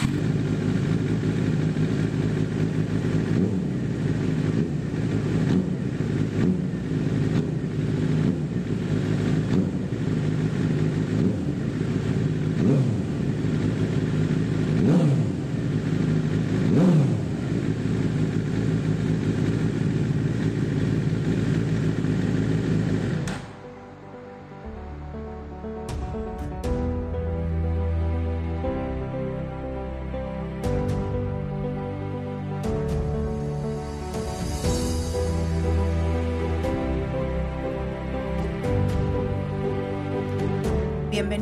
Yeah.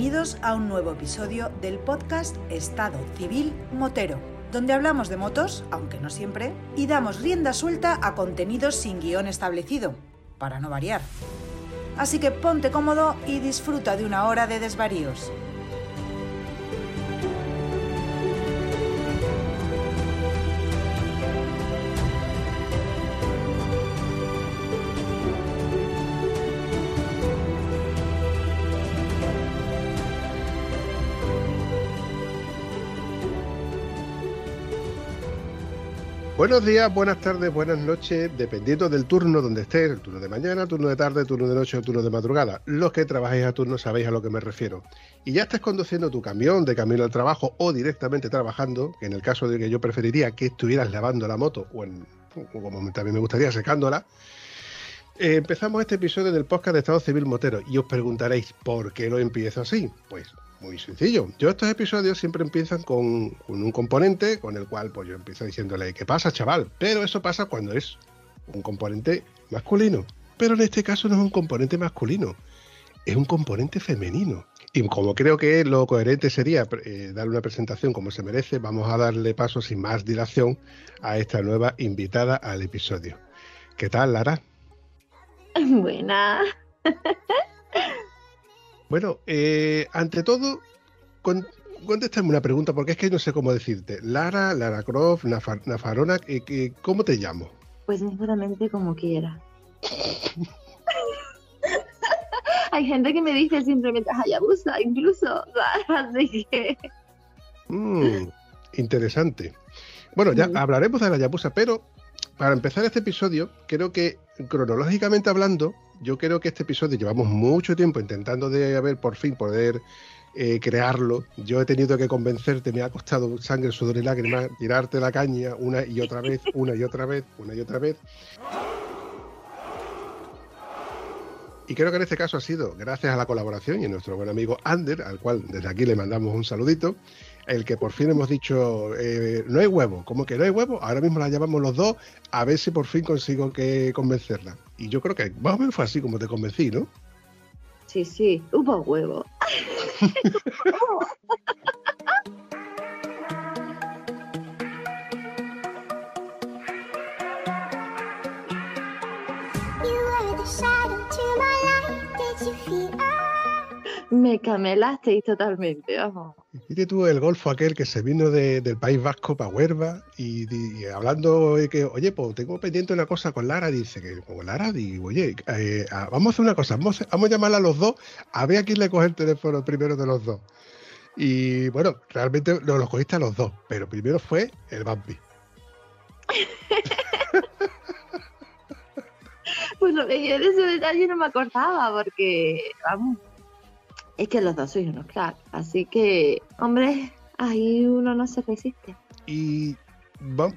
Bienvenidos a un nuevo episodio del podcast Estado Civil Motero, donde hablamos de motos, aunque no siempre, y damos rienda suelta a contenidos sin guion establecido, para no variar. Así que ponte cómodo y disfruta de una hora de desvaríos. Buenos días, buenas tardes, buenas noches, dependiendo del turno donde estés, el turno de mañana, turno de tarde, turno de noche o turno de madrugada. Los que trabajáis a turno sabéis a lo que me refiero. Y ya estás conduciendo tu camión de camino al trabajo o directamente trabajando, que en el caso de que yo preferiría que estuvieras lavando la moto o, en, como también me gustaría secándola. Eh, empezamos este episodio del podcast de Estado Civil Motero y os preguntaréis, ¿por qué lo empiezo así? Pues muy sencillo. Yo estos episodios siempre empiezan con, un componente con el cual pues yo empiezo diciéndole, ¿qué pasa, chaval? Pero eso pasa cuando es un componente masculino. Pero en este caso no es un componente masculino, es un componente femenino. Y como creo que lo coherente sería eh, dar una presentación como se merece, vamos a darle paso sin más dilación a esta nueva invitada al episodio. ¿Qué tal, Lara? Buena. Bueno, eh, ante todo, contéstame una pregunta, porque es que no sé cómo decirte. Lara, Lara Croft, Nafarona, eh, ¿cómo te llamo? Pues sinceramente como quiera. Hay gente que me dice simplemente Hayabusa, incluso. Así que. Mm, interesante. Bueno, ya hablaremos de la Hayabusa, pero para empezar este episodio, creo que cronológicamente hablando, yo creo que este episodio llevamos mucho tiempo intentando de haber por fin poder eh, crearlo. Yo he tenido que convencerte, me ha costado sangre, sudor y lágrimas, tirarte la caña una y otra vez, una y otra vez, una y otra vez. Y creo que en este caso ha sido gracias a la colaboración y a nuestro buen amigo Ander, al cual desde aquí le mandamos un saludito, el que por fin hemos dicho, eh, no hay huevo, como que no hay huevo, ahora mismo la llamamos los dos, a ver si por fin consigo que convencerla. Y yo creo que más o menos fue así como te convencí, ¿no? Sí, sí, hubo huevo. Me camelasteis totalmente, vamos. Viste tú el golfo aquel que se vino del País Vasco para Huerva y, hablando de que, oye, pues tengo pendiente una cosa con Lara, dice que con Lara, digo, oye, eh, vamos a hacer una cosa, vamos, a llamarla a los dos, a ver a quién le coge el teléfono primero de los dos. Y bueno, realmente lo los cogiste a los dos, pero primero fue el Bambi. pues lo yo de ese detalle no me acordaba, porque, vamos, es que los dos sois unos crack. Así que, hombre, ahí uno no se resiste. Y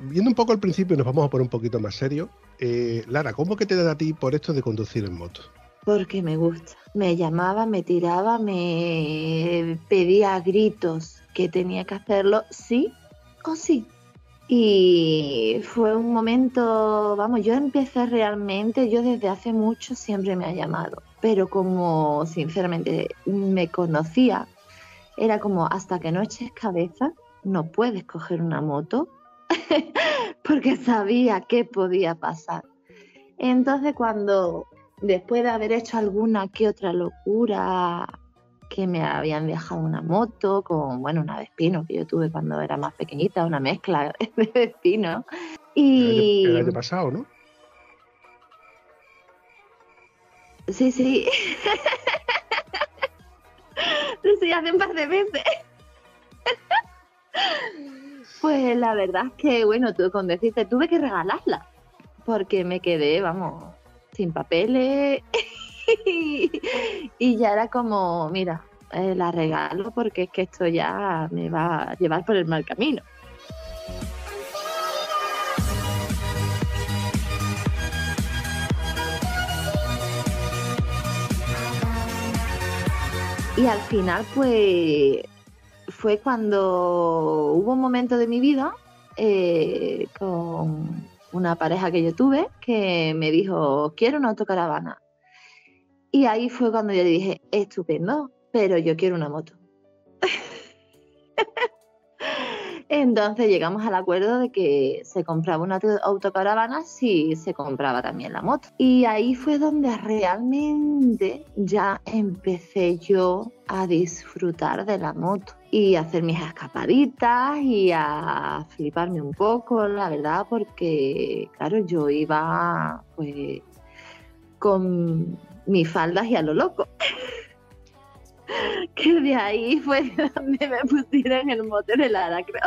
viendo un poco al principio, nos vamos a poner un poquito más serio. Eh, Lara, ¿cómo que te da a ti por esto de conducir en moto? Porque me gusta. Me llamaba, me tiraba, me pedía a gritos que tenía que hacerlo sí o sí. Y fue un momento, vamos, yo empecé realmente, yo desde hace mucho siempre me ha llamado pero como sinceramente me conocía, era como hasta que no eches cabeza, no puedes coger una moto, porque sabía qué podía pasar. Entonces cuando después de haber hecho alguna que otra locura, que me habían dejado una moto con, bueno, una Vespino que yo tuve cuando era más pequeñita, una mezcla de Vespino. Y... El año pasado, ¿no? Sí, sí. sí, hace un par de veces. Pues la verdad es que, bueno, tú con decirte, tuve que regalarla, porque me quedé, vamos, sin papeles y ya era como, mira, eh, la regalo porque es que esto ya me va a llevar por el mal camino. Y al final, pues, fue cuando hubo un momento de mi vida eh, con una pareja que yo tuve que me dijo, quiero una autocaravana. Y ahí fue cuando yo le dije, estupendo, pero yo quiero una moto. Entonces llegamos al acuerdo de que se compraba una autocaravana si se compraba también la moto. Y ahí fue donde realmente ya empecé yo a disfrutar de la moto y a hacer mis escapaditas y a fliparme un poco, la verdad, porque claro, yo iba pues con mis faldas y a lo loco. que de ahí fue donde me pusieron el motor del Aracro.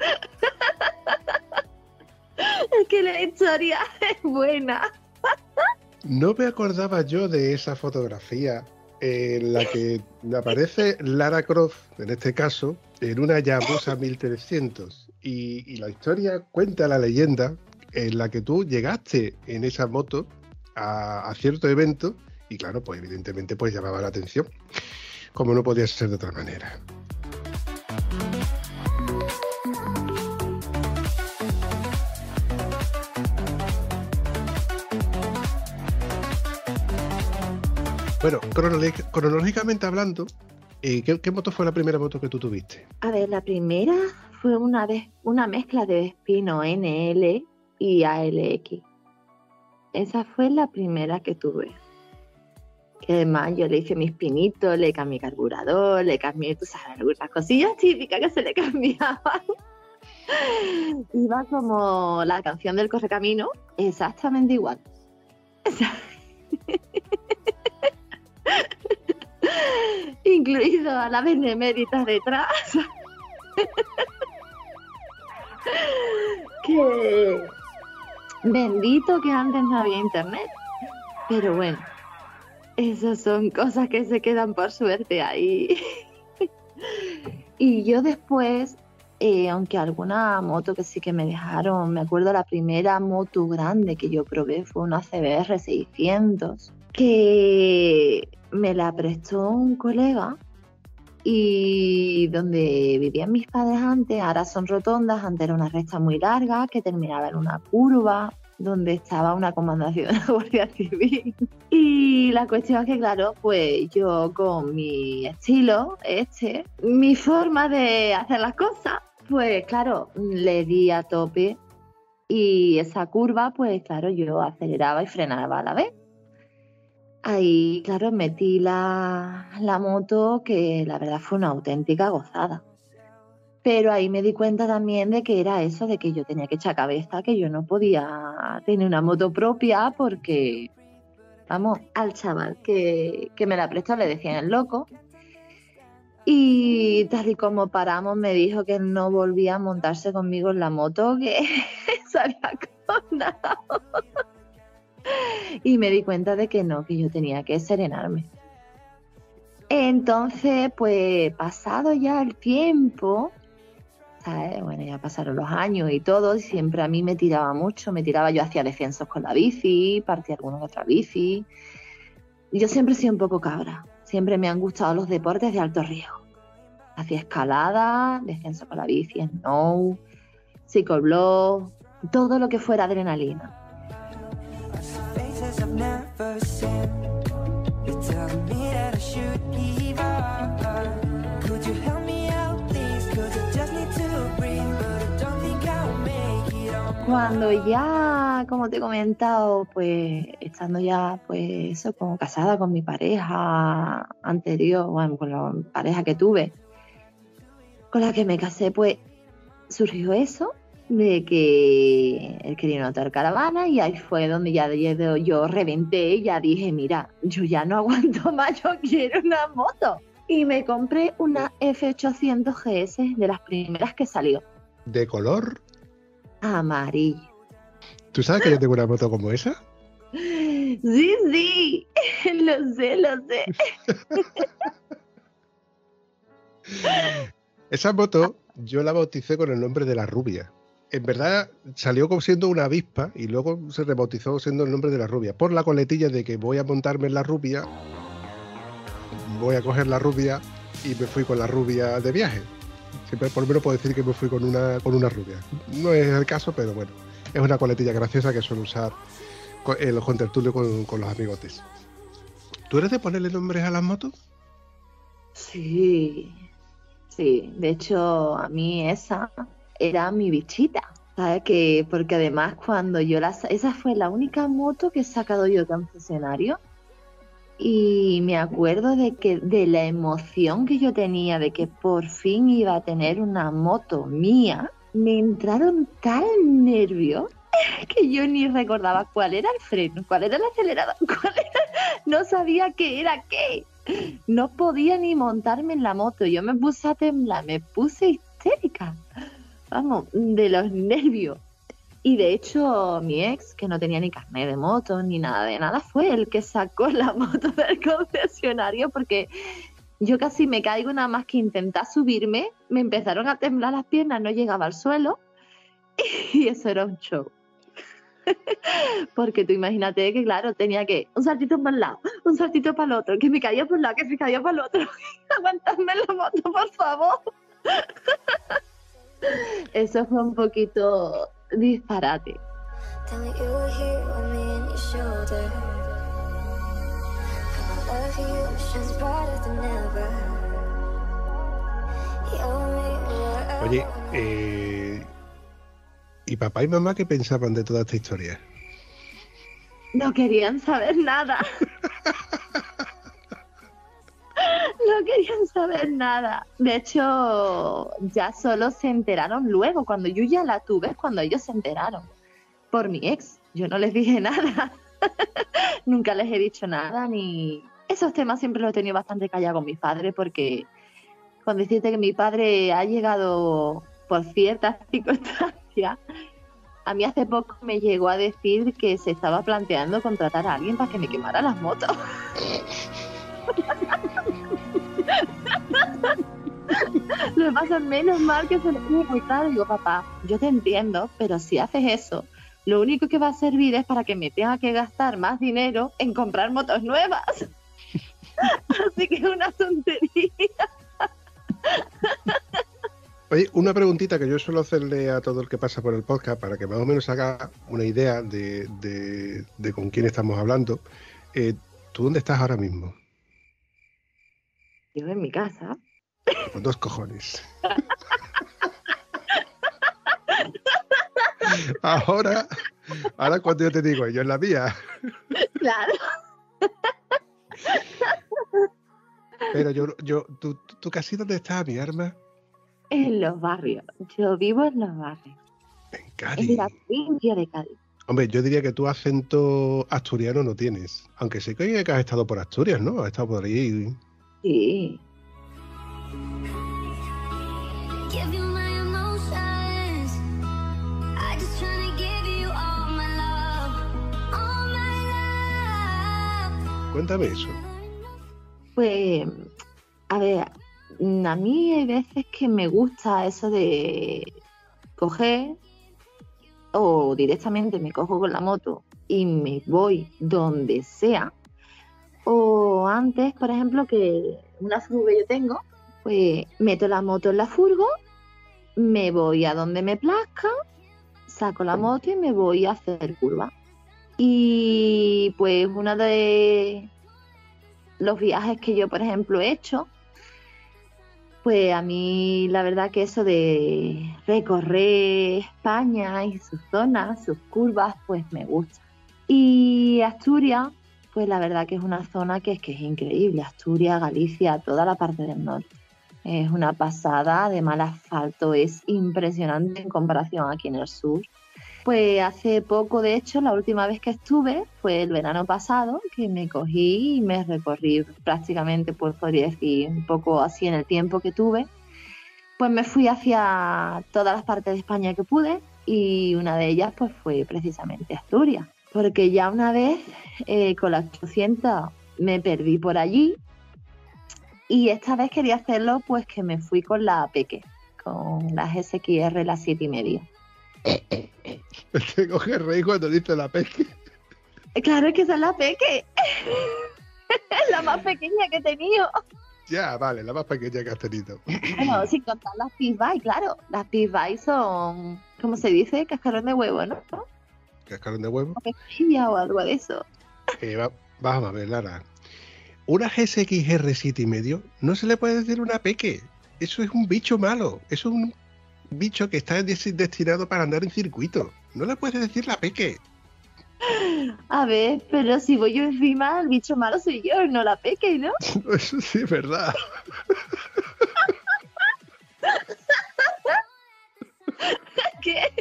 es que la historia es buena. No me acordaba yo de esa fotografía en la que aparece Lara Croft, en este caso, en una Yabusa 1300. Y, y, la historia cuenta la leyenda en la que tú llegaste en esa moto a, cierto evento y claro, pues evidentemente pues llamaba la atención, como no podía ser de otra manera. Bueno, cronológicamente hablando, eh, ¿qué, moto fue la primera moto que tú tuviste? A ver, la primera fue una, una mezcla de Espino NL y ALX. Esa fue la primera que tuve que además yo le hice mis pinitos, le cambié carburador, le cambié, tú sabes, algunas cosillas típicas que se le cambiaban. Iba como la canción del correcamino, exactamente igual. Incluido a la benemérita detrás. que bendito que antes no había internet. Pero bueno, esas son cosas que se quedan por suerte ahí. y yo después, eh, aunque alguna moto que sí que me dejaron, me acuerdo la primera moto grande que yo probé fue una CBR 600, que me la prestó un colega y donde vivían mis padres antes, ahora son rotondas, antes era una recta muy larga que terminaba en una curva donde estaba una comandación de la Guardia Civil. Y la cuestión es que, claro, pues yo con mi estilo, este, mi forma de hacer las cosas, pues claro, le di a tope y esa curva, pues claro, yo aceleraba y frenaba a la vez. Ahí, claro, metí la, la moto que la verdad fue una auténtica gozada. Pero ahí me di cuenta también de que era eso, de que yo tenía que echar cabeza, que yo no podía tener una moto propia porque, vamos, al chaval que, me la prestó le decían el loco. Y tal y como paramos, me dijo que no volvía a montarse conmigo en la moto, que se había condado. Y me di cuenta de que no, que yo tenía que serenarme. Entonces, pues pasado ya el tiempo, bueno, ya pasaron los años y todo, y siempre a mí me tiraba mucho, me tiraba yo hacia descensos con la bici, partía alguna otra bici. Yo siempre he sido un poco cabra, siempre me han gustado los deportes de alto riesgo. Hacía escalada, descenso con la bici, snow, psicoblog, todo lo que fuera adrenalina. Cuando ya, como te he comentado, pues estando ya, pues eso, como casada con mi pareja anterior, bueno, con la pareja que tuve, con la que me casé, pues surgió eso de que él quería una otra caravana y ahí fue donde ya yo reventé y ya dije, mira, yo ya no aguanto más, yo quiero una moto. y me compré una F800 GS de las primeras que salió. ¿De color? Amarillo. ¿Tú sabes que yo tengo una moto como esa? Sí, sí, lo sé, lo sé. Esa moto yo la bauticé con el nombre de la rubia. En verdad salió como siendo una avispa y luego se rebautizó siendo el nombre de la rubia. Por la coletilla de que voy a montarme en la rubia, voy a coger la rubia y me fui con la rubia de viaje. Siempre por lo menos puedo decir que me fui con una, con una rubia. No es el caso, pero bueno, es una coletilla graciosa que suelo usar en los contertulios con, con los amigotes. ¿Tú eres de ponerle nombres a las motos? Sí, sí. De hecho, a mí esa era mi bichita. ¿Sabes? Que, porque además cuando yo la... Esa fue la única moto que he sacado yo de concesionario. Y me acuerdo de que de la emoción que yo tenía de que por fin iba a tener una moto mía, me entraron tal nervios que yo ni recordaba cuál era el freno, cuál era el acelerador, cuál era... no sabía qué era qué. No podía ni montarme en la moto. Yo me puse a temblar, me puse histérica. Vamos, de los nervios. Y de hecho, mi ex, que no tenía ni carnet de moto ni nada de nada, fue el que sacó la moto del concesionario porque yo casi me caigo nada más que intentar subirme, me empezaron a temblar las piernas, no llegaba al suelo y eso era un show. Porque tú imagínate que, claro, tenía que un saltito para un lado, un saltito para el otro, que me caía por un lado, que me caía para el otro. Aguantadme la moto, por favor. Eso fue un poquito disparate. Oye, eh, ¿y papá y mamá qué pensaban de toda esta historia? No querían saber nada. no querían saber nada. De hecho, ya solo se enteraron luego, cuando yo ya la tuve, es cuando ellos se enteraron. Por mi ex. Yo no les dije nada. Nunca les he dicho nada, ni... Esos temas siempre los he tenido bastante callado con mi padre, porque cuando decirte que mi padre ha llegado por ciertas circunstancias, a mí hace poco me llegó a decir que se estaba planteando contratar a alguien para que me quemara las motos. Lo que pasa, menos mal que se le pudo muy claro. Digo, papá, yo te entiendo, pero si haces eso, lo único que va a servir es para que me tenga que gastar más dinero en comprar motos nuevas. Así que es una tontería. Oye, una preguntita que yo suelo hacerle a todo el que pasa por el podcast para que más o menos haga una idea de, con quién estamos hablando. Eh, ¿Tú dónde estás ahora mismo? Yo en mi casa. Con dos cojones. ahora, ahora cuando yo te digo, yo en la mía. Claro. Pero yo, yo, ¿tú, tú casi dónde estás, mi arma? En los barrios. Yo vivo en los barrios. En Cádiz. En la provincia de Cádiz. Hombre, yo diría que tu acento asturiano no tienes. Aunque sé que has estado por Asturias, ¿no? Has estado por ahí. Sí. Cuéntame eso. Pues, a ver, a mí hay veces que me gusta eso de coger o directamente me cojo con la moto y me voy donde sea. O antes, por ejemplo, que una furgo que yo tengo, pues meto la moto en la furgo, me voy a donde me plazca, saco la moto y me voy a hacer curva. Y pues uno de los viajes que yo, por ejemplo, he hecho, pues a mí la verdad que eso de recorrer España y sus zonas, sus curvas, pues me gusta. Y Asturias, pues la verdad que es una zona que es que es increíble. Asturias, Galicia, toda la parte del norte. Es una pasada, de mal asfalto es impresionante en comparación aquí en el sur. Pues hace poco, de hecho, la última vez que estuve fue el verano pasado, que me cogí y me recorrí prácticamente, pues podría decir, un poco así en el tiempo que tuve. Pues me fui hacia todas las partes de España que pude y una de ellas pues fue precisamente Asturias. Porque ya una vez eh, con las 800 me perdí por allí y esta vez quería hacerlo pues que me fui con la Peque, con las SXR, las 7 y medio. Tengo que reír cuando dice la peque. Claro, es que esa es la peque. es la más pequeña que he tenido. Ya, vale, la más pequeña que has tenido. Bueno, sin contar las Peace claro. Las Peace son, ¿cómo se dice? Cascarón de huevo, ¿no? Cascarón de huevo. O algo de eso. Eh, vamos a ver, Lara. Una GSXR 7 y medio no se le puede decir una peque. Eso es un bicho malo. Eso es un bicho que está destinado para andar en circuito. No le puedes decir la peque. A ver, pero si voy yo encima, el bicho malo soy yo, no la peque, ¿no? Eso sí es verdad. ¿Qué?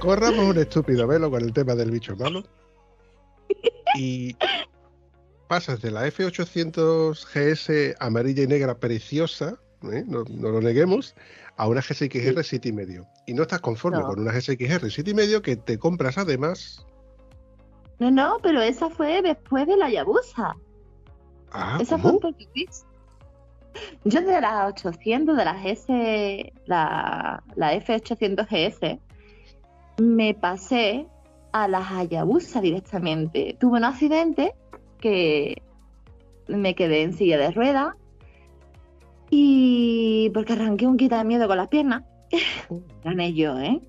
Corramos un estúpido velo con el tema del bicho malo. Y pasas de la F800 GS amarilla y negra preciosa, ¿eh? no, lo neguemos, a una GSXR 7 y medio. Y no estás conforme con una GSXR 7 y medio que te compras además. No, no, pero esa fue después de la Yabusa. Ah, esa ¿cómo? fue Yo de las 800, de las S, la, la F800 GS, me pasé a las Hayabusa directamente. Tuve un accidente que me quedé en silla de ruedas y porque arranqué un quita de miedo con las piernas. Gané yo, ¿eh?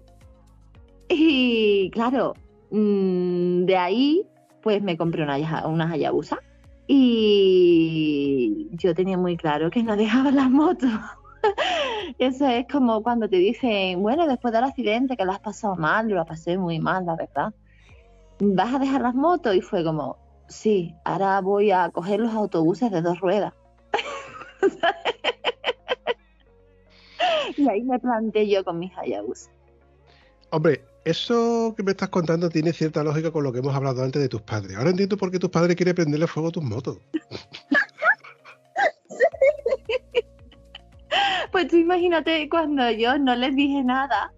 Y claro, mm, de ahí pues me compré una, una Hayabusa y yo tenía muy claro que no dejaba las motos. Eso es como cuando te dicen, bueno, después del accidente que lo has pasado mal, lo pasé muy mal, la verdad. ¿Vas a dejar las motos? Y fue como, sí, ahora voy a coger los autobuses de dos ruedas. y ahí me planté yo con mis Hayabusa. Hombre, eso que me estás contando tiene cierta lógica con lo que hemos hablado antes de tus padres. Ahora entiendo por qué tus padres quieren prenderle fuego a tus motos. Pues tú imagínate cuando yo no les dije nada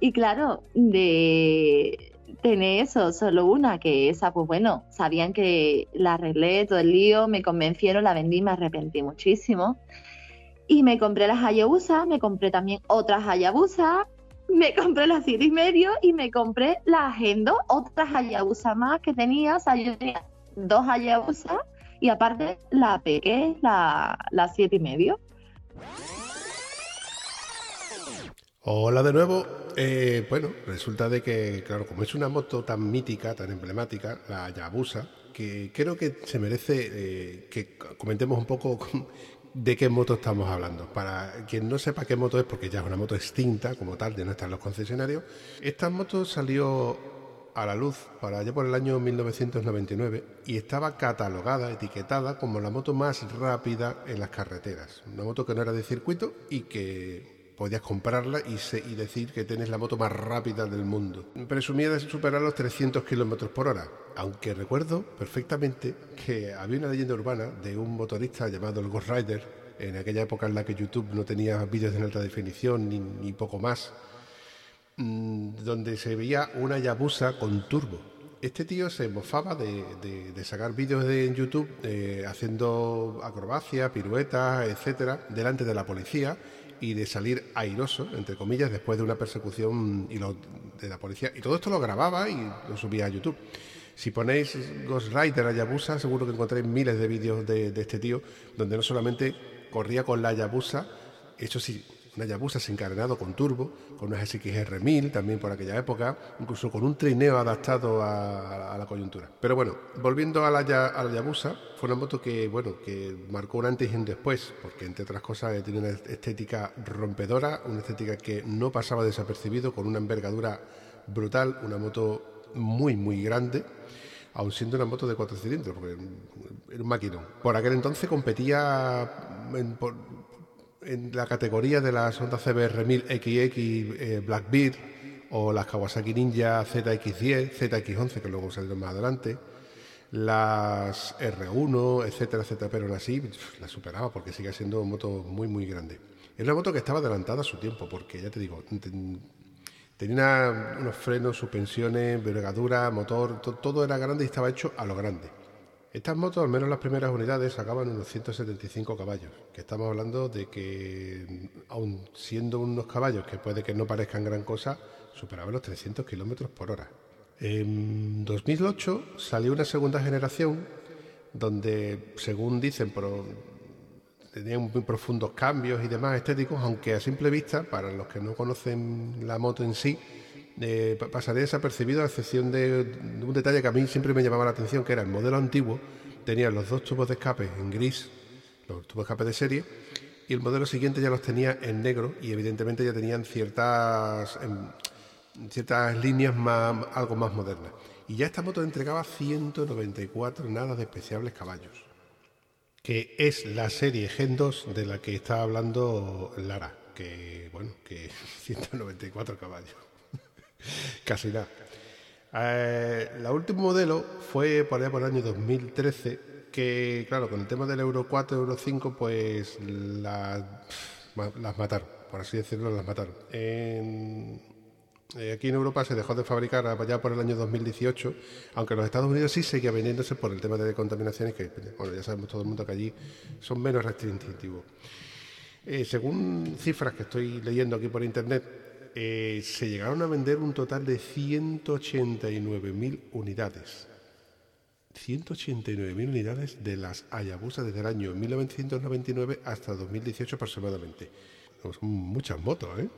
y claro, de tener eso, solo una, que esa, pues bueno, sabían que la arreglé, todo el lío, me convencieron, la vendí, me arrepentí muchísimo. Y me compré las Hayabusa, me compré también otras Hayabusa, me compré las siete y medio y me compré la Agendo, otras Hayabusa más que tenía, o sea, yo tenía dos Hayabusa y aparte la pequé, la, la siete y medio. Hola de nuevo. Eh, bueno, resulta de que, claro, como es una moto tan mítica, tan emblemática, la Yabusa, que creo que se merece eh, que comentemos un poco de qué moto estamos hablando. Para quien no sepa qué moto es, porque ya es una moto extinta como tal, de no estar en los concesionarios, esta moto salió a la luz para allá por el año 1999 y estaba catalogada, etiquetada como la moto más rápida en las carreteras. Una moto que no era de circuito y que podías comprarla y, decir que tienes la moto más rápida del mundo. Presumía de superar los 300 kilómetros por hora, aunque recuerdo perfectamente que había una leyenda urbana de un motorista llamado el Ghost Rider, en aquella época en la que YouTube no tenía vídeos en alta definición ni, poco más, mm, donde se veía una Yabusa con turbo. Este tío se mofaba de, sacar vídeos en YouTube eh, haciendo acrobacias, piruetas, etcétera, delante de la policía y de salir airoso, entre comillas, después de una persecución y de la policía. Y todo esto lo grababa y lo subía a YouTube. Si ponéis Ghost Rider Ayabusa, seguro que encontréis miles de vídeos de, este tío, donde no solamente corría con la Ayabusa, eso sí, una Yabusa encadenado con turbo, con una SXR 1000 también por aquella época, incluso con un trineo adaptado a, la coyuntura. Pero bueno, volviendo a la, a fue una moto que, bueno, que marcó un antes y un después, porque entre otras cosas tiene una estética rompedora, una estética que no pasaba desapercibido, con una envergadura brutal, una moto muy, muy grande aun siendo una moto de cuatro cilindros, porque era un maquinón. Por aquel entonces competía en, la categoría de las Honda CBR 1000 XX eh, Blackbeard o las Kawasaki Ninja ZX10, ZX11, que luego salieron más adelante, las R1, etcétera, etcétera, pero aún así la superaba porque sigue siendo moto muy, muy grande. Es una moto que estaba adelantada a su tiempo, porque ya te digo, tenía unos frenos, suspensiones, envergadura, motor, todo era grande y estaba hecho a lo grande. Estas motos, al menos las primeras unidades, sacaban unos 175 caballos, que estamos hablando de que, aun siendo unos caballos que puede que no parezcan gran cosa, superaban los 300 kilómetros por hora. En 2008 salió una segunda generación donde, según dicen, tenían muy profundos cambios y demás estéticos, aunque a simple vista, para los que no conocen la moto en sí, pasaría desapercibido a excepción de, un detalle que a mí siempre me llamaba la atención, que era el modelo antiguo, tenía los dos tubos de escape en gris, los tubos de escape de serie, y el modelo siguiente ya los tenía en negro y evidentemente ya tenían ciertas, em, ciertas líneas más, algo más modernas. Y ya esta moto entregaba 194 nada despreciables caballos, que es la serie Gen 2 de la que está hablando Lara, que bueno, que 194 caballos. Casi nada. Eh, la último modelo fue por allá por el año 2013, que claro, con el tema del Euro 4, Euro 5, pues las mataron, por así decirlo, las mataron. Eh, aquí en Europa se dejó de fabricar allá por el año 2018, aunque en los Estados Unidos sí seguía vendiéndose por el tema de contaminaciones, que bueno, ya sabemos todo el mundo que allí son menos restrictivos. Eh, según cifras que estoy leyendo aquí por internet, eh, se llegaron a vender un total de 189.000 unidades. 189.000 unidades de las Hayabusa desde el año 1999 hasta 2018 aproximadamente. Son muchas motos, ¿eh?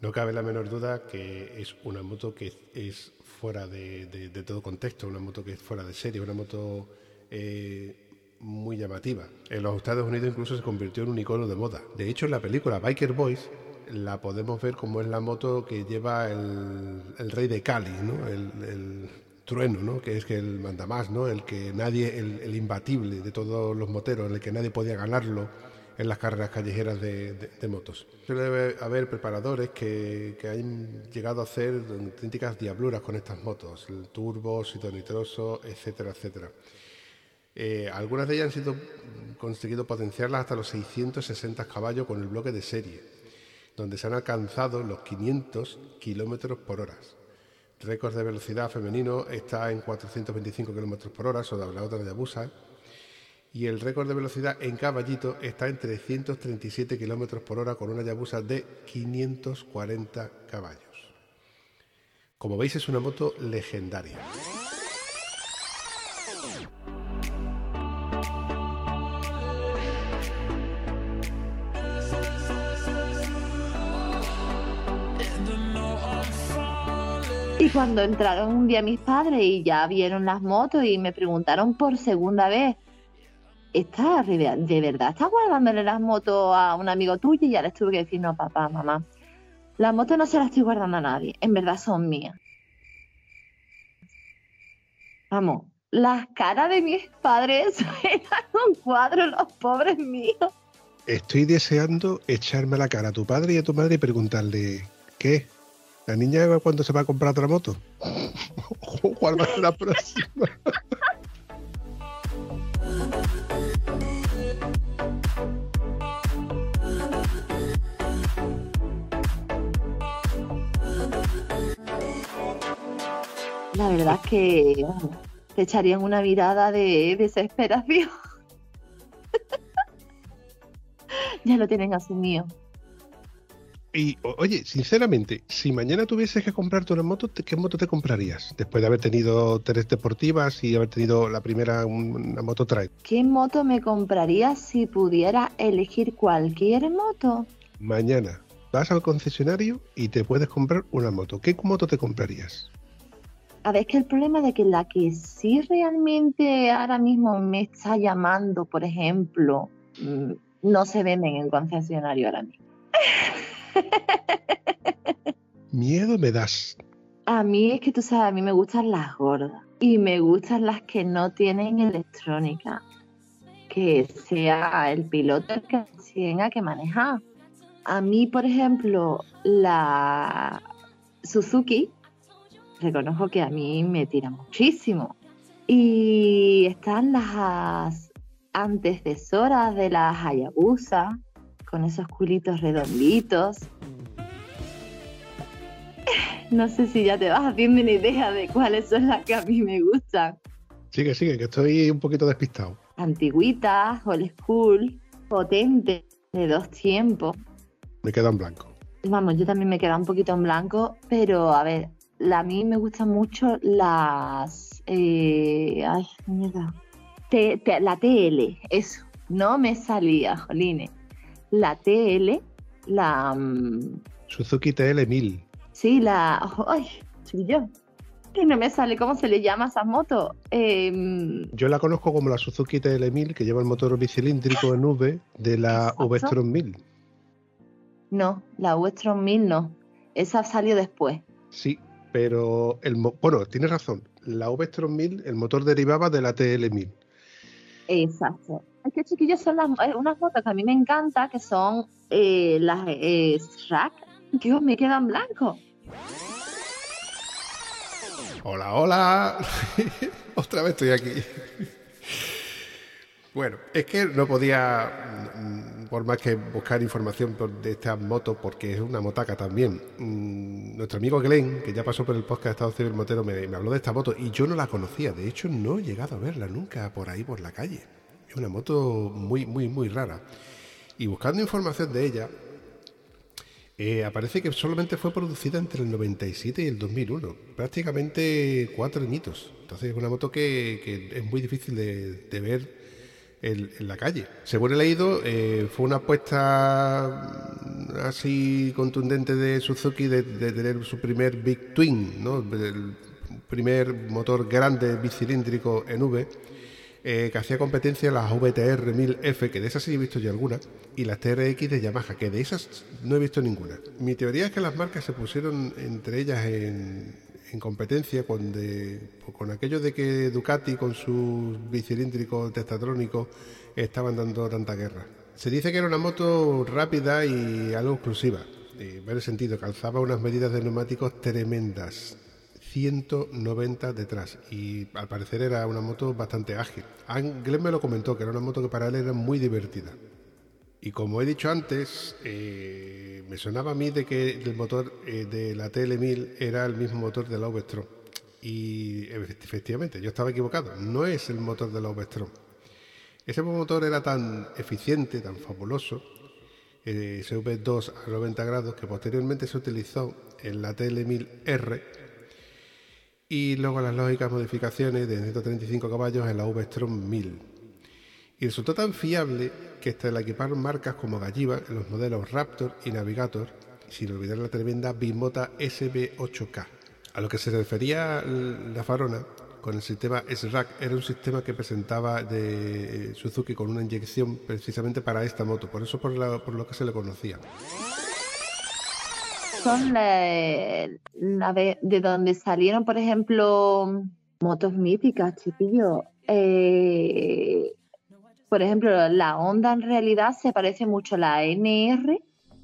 No cabe la menor duda que es una moto que es fuera de, todo contexto, una moto que es fuera de serie, una moto eh, muy llamativa. En los Estados Unidos incluso se convirtió en un icono de moda. De hecho, en la película Biker Boys la podemos ver como es la moto que lleva el, rey de Cali, ¿no? el, trueno, ¿no? que es que el mandamás, ¿no? el que nadie, el, imbatible de todos los moteros, el que nadie podía ganarlo en las carreras callejeras de, motos. Suele haber preparadores que, han llegado a hacer auténticas diabluras con estas motos, el turbo, nitroso, etcétera, etcétera. Eh, algunas de ellas han sido conseguido potenciarlas hasta los 660 caballos con el bloque de serie donde se han alcanzado los 500 kilómetros por hora. Récord de velocidad femenino está en 425 kilómetros por hora, sobre la otra de Abusa, y el récord de velocidad en caballito está en 337 kilómetros por hora con una Yabusa de 540 caballos. Como veis, es una moto legendaria. Cuando entraron un día mis padres y ya vieron las motos y me preguntaron por segunda vez, ¿Estás de verdad estás guardándole las motos a un amigo tuyo? Y ya les tuve que decir, no, papá, mamá, las motos no se las estoy guardando a nadie, en verdad son mías. Vamos, las caras de mis padres eran un cuadro, los pobres míos. Estoy deseando echarme la cara a tu padre y a tu madre y preguntarle, ¿qué? ¿La niña Eva cuándo se va a comprar otra moto? ¿Cuál va a ser la próxima? La verdad es que te echarían una mirada de desesperación. ya lo tienen asumido. Y oye, sinceramente, si mañana tuvieses que comprarte una moto, ¿qué moto te comprarías? Después de haber tenido tres deportivas y haber tenido la primera, una moto trail. ¿Qué moto me compraría si pudiera elegir cualquier moto? Mañana vas al concesionario y te puedes comprar una moto. ¿Qué moto te comprarías? A ver, es que el problema de que la que sí realmente ahora mismo me está llamando, por ejemplo, mm, no se venden en el concesionario ahora mismo. Miedo me das. A mí es que tú sabes, a mí me gustan las gordas. y me gustan las que no tienen electrónica. Que sea el piloto el que tenga que manejar. A mí, por ejemplo, la Suzuki, reconozco que a mí me tira muchísimo. Y están las antecesoras de las Hayabusa, con esos culitos redonditos. No sé si ya te vas haciendo una idea de cuáles son las que a mí me gustan. Sigue, sigue, que estoy un poquito despistado. Antiguitas, old school, potente, de dos tiempos. Me queda en blanco. Vamos, yo también me queda un poquito en blanco, pero a ver, a mí me gustan mucho las... Eh, ay, mierda. la TL, eso. No me salía, jolines. La TL, la... Mm, Suzuki TL1000. Sí, la. ¡Ay! yo. Que no me sale cómo se le llama a esas motos. Em, yo la conozco como la Suzuki TL1000, que lleva el motor bicilíndrico en V de la V-Strom 1000. No, la V-Strom 1000 no. Esa salió después. Sí, pero el bueno, tienes razón. La V-Strom 1000, el motor derivaba de la TL1000. Exacto. Es que chiquillos son las, eh, unas motos que a mí me encanta, que son eh, las eh, Dios, me quedan blancos. Hola, hola. Otra vez estoy aquí. Bueno, es que no podía, por más que buscar información de estas motos, porque es una motaca también. Mm, nuestro amigo Glenn, que ya pasó por el podcast de Estado Civil Motero, me, me, habló de esta moto y yo no la conocía. De hecho, no he llegado a verla nunca por ahí, por la calle. Es una moto muy, muy, muy rara. Y buscando información de ella, eh, aparece que solamente fue producida entre el 97 y el 2001, prácticamente cuatro añitos. Entonces es una moto que, es muy difícil de, ver en, la calle. Según he leído, eh, fue una apuesta así contundente de Suzuki de, tener su primer Big Twin, ¿no? el primer motor grande bicilíndrico en V eh, que hacía competencia las VTR 1000F, que de esas sí he visto yo algunas, y las TRX de Yamaha, que de esas no he visto ninguna. Mi teoría es que las marcas se pusieron entre ellas en, competencia con, con aquello de que Ducati con sus bicilíndricos testatrónicos estaban dando tanta guerra. Se dice que era una moto rápida y algo exclusiva. En el sentido, calzaba unas medidas de neumáticos tremendas 190 detrás y al parecer era una moto bastante ágil. Glenn me lo comentó, que era una moto que para él era muy divertida. Y como he dicho antes, eh, me sonaba a mí de que el motor eh, de la TL1000 era el mismo motor de la V-Strom. Y efectivamente, yo estaba equivocado, no es el motor de la V-Strom. Ese motor era tan eficiente, tan fabuloso, eh, ese V2 a 90 grados, que posteriormente se utilizó en la TL1000R y luego las lógicas modificaciones de 135 caballos en la V-Strom 1000. Y resultó tan fiable que hasta la equiparon marcas como Galliva en los modelos Raptor y Navigator, sin olvidar la tremenda Bimota SB8K. A lo que se refería la Farona con el sistema SRAC era un sistema que presentaba de Suzuki con una inyección precisamente para esta moto, por eso por, por lo que se le conocía son la, de, donde salieron, por ejemplo, motos míticas, chiquillo. Eh, por ejemplo, la Honda en realidad se parece mucho a la NR,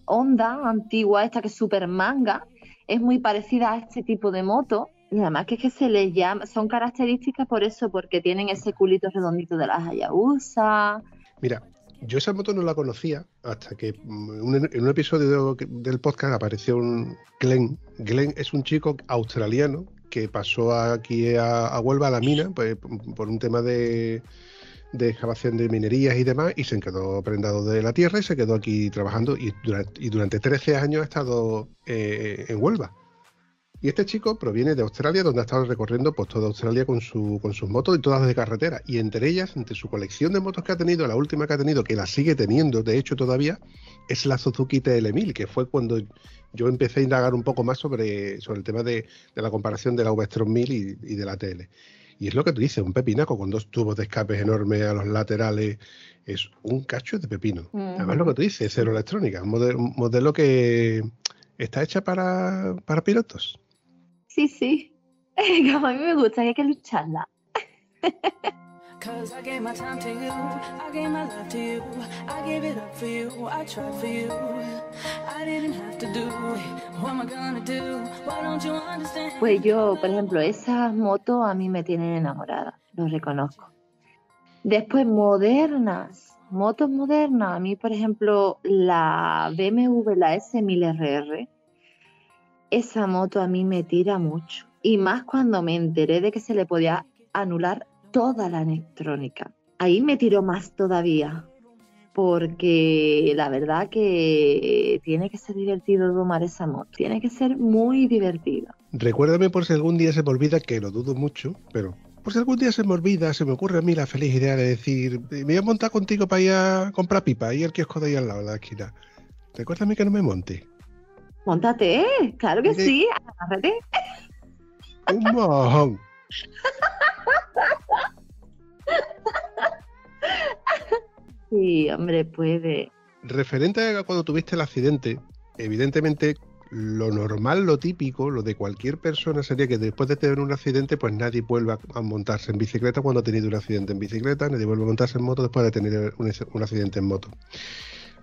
Honda antigua, esta que es super manga, es muy parecida a este tipo de moto. Y además que es que se les llama, son características por eso, porque tienen ese culito redondito de las Hayabusa. Mira, yo esa moto no la conocía hasta que mm, en un episodio del podcast apareció un Glenn. Glenn es un chico australiano que pasó aquí a, Huelva a la mina pues, por un tema de, excavación de minerías y demás y se quedó prendado de la tierra y se quedó aquí trabajando y durante, y durante 13 años ha estado eh, en Huelva. Y este chico proviene de Australia, donde ha estado recorriendo pues, toda Australia con, su, con sus motos y todas de carretera. Y entre ellas, entre su colección de motos que ha tenido, la última que ha tenido, que la sigue teniendo, de hecho todavía, es la Suzuki TL1000, que fue cuando yo empecé a indagar un poco más sobre, sobre el tema de, la comparación de la V-Strom 1000 y, de la TL. Y es lo que tú dices, un pepinaco con dos tubos de escape enormes a los laterales, es un cacho de pepino. Además lo que tú dices, cero electrónica, un modelo, que está hecha para, para pilotos. Sí, sí. Como a mí me gusta, hay que lucharla. Pues yo, por ejemplo, esas motos a mí me tienen enamorada, lo reconozco. Después, modernas, motos modernas. A mí, por ejemplo, la BMW, la S1000RR, esa moto a mí me tira mucho. Y más cuando me enteré de que se le podía anular toda la electrónica. Ahí me tiró más todavía, porque la verdad que tiene que ser divertido tomar esa moto, tiene que ser muy divertido. Recuérdame por si algún día se me olvida, que lo dudo mucho, pero por si algún día se me olvida, se me ocurre a mí la feliz idea de decir, me voy a montar contigo para ir a comprar pipa, ahí el kiosco de ahí al lado de la esquina. Recuérdame que no me monte. Montate, claro que sí, agárrate. Un mojón. Sí, hombre, puede. Referente a cuando tuviste el accidente, evidentemente lo normal, lo típico, lo de cualquier persona sería que después de tener un accidente, pues nadie vuelva a montarse en bicicleta cuando ha tenido un accidente en bicicleta, nadie vuelve a montarse en moto después de tener un, accidente en moto.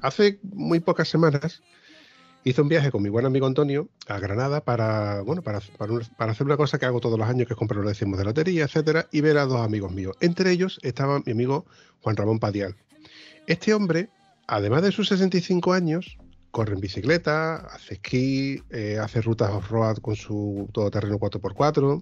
Hace muy pocas semanas hice un viaje con mi buen amigo Antonio a Granada para, bueno, para, para, hacer una cosa que hago todos los años, que es comprar los decimos de lotería, etcétera, y ver a dos amigos míos. Entre ellos estaba mi amigo Juan Ramón Padial. Este hombre, además de sus 65 años, corre en bicicleta, hace esquí, eh, hace rutas off-road con su todoterreno 4x4,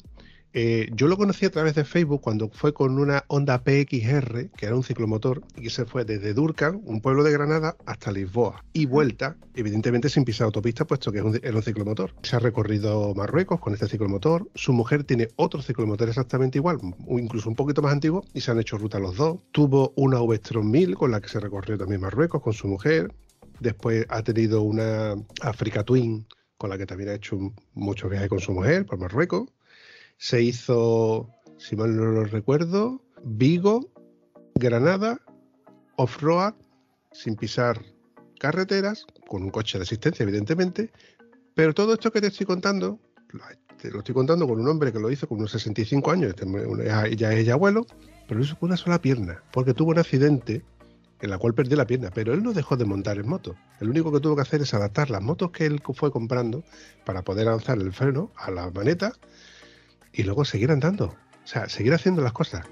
eh, yo lo conocí a través de Facebook cuando fue con una Honda PXR, que era un ciclomotor, y se fue desde Durcan, un pueblo de Granada, hasta Lisboa. Y vuelta, evidentemente sin pisar autopista, puesto que era un ciclomotor. Se ha recorrido Marruecos con este ciclomotor. Su mujer tiene otro ciclomotor exactamente igual, incluso un poquito más antiguo, y se han hecho ruta los dos. Tuvo una V-Strom 1000 con la que se recorrió también Marruecos con su mujer. Después ha tenido una Africa Twin con la que también ha hecho muchos viajes con su mujer por Marruecos se hizo, si mal no lo recuerdo, Vigo, Granada, off-road, sin pisar carreteras, con un coche de asistencia, evidentemente. Pero todo esto que te estoy contando, te lo estoy contando con un hombre que lo hizo con unos 65 años, este, ya es abuelo, pero lo hizo con una sola pierna, porque tuvo un accidente en la cual perdió la pierna, pero él no dejó de montar en moto. El único que tuvo que hacer es adaptar las motos que él fue comprando para poder lanzar el freno a la maneta y luego seguir andando. O sea, seguir haciendo las cosas.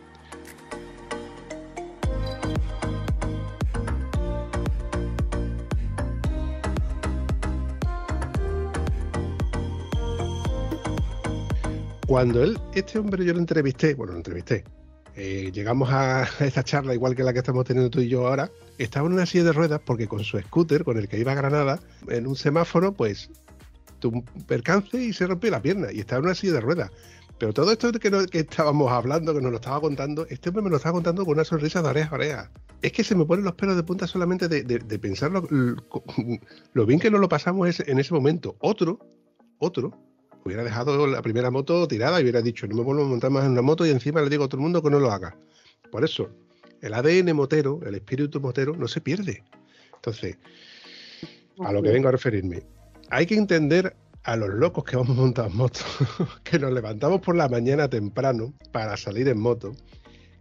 Cuando él, este hombre yo lo entrevisté, bueno, lo entrevisté, eh, llegamos a esta charla igual que la que estamos teniendo tú y yo ahora, estaba en una silla de ruedas porque con su scooter, con el que iba a Granada, en un semáforo, pues tuvo un percance y se rompió la pierna y estaba en una silla de ruedas. Pero todo esto que, que estábamos hablando, que nos lo estaba contando, este hombre me lo estaba contando con una sonrisa de oreja a oreja. Es que se me ponen los pelos de punta solamente de, de, pensar lo, bien que nos lo pasamos en ese momento. Otro, otro, hubiera dejado la primera moto tirada y hubiera dicho, no me vuelvo a montar más en una moto y encima le digo a todo el mundo que no lo haga. Por eso, el ADN motero, el espíritu motero, no se pierde. Entonces, a lo que vengo a referirme, hay que entender a los locos que vamos montar moto, que nos levantamos por la mañana temprano para salir en moto,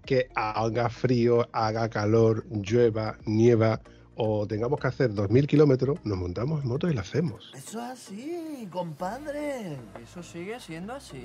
que haga frío, haga calor, llueva, nieva o tengamos que hacer 2.000 kilómetros, nos montamos en moto y lo hacemos. Eso es así, compadre. Eso sigue siendo así.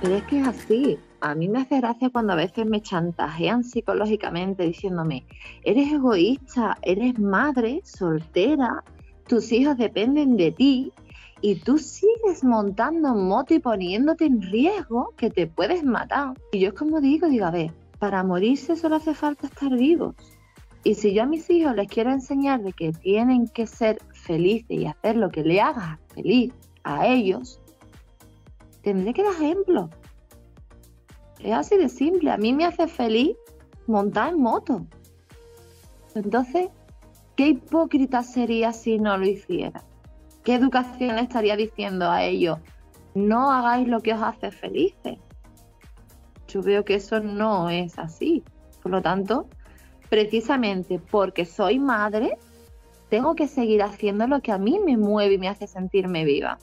Pero es que es así. A mí me hace gracia cuando a veces me chantajean psicológicamente diciéndome, eres egoísta, eres madre, soltera, tus hijos dependen de ti y tú sigues montando moto y poniéndote en riesgo que te puedes matar. Y yo es como digo, digo, a ver, para morirse solo hace falta estar vivos. Y si yo a mis hijos les quiero enseñar de que tienen que ser felices y hacer lo que le haga feliz a ellos, tendré que dar ejemplo. Es así de simple. A mí me hace feliz montar en moto. Entonces, ¿qué hipócrita sería si no lo hiciera? ¿Qué educación estaría diciendo a ellos? No hagáis lo que os hace felices. Yo veo que eso no es así. Por lo tanto, precisamente porque soy madre, tengo que seguir haciendo lo que a mí me mueve y me hace sentirme viva.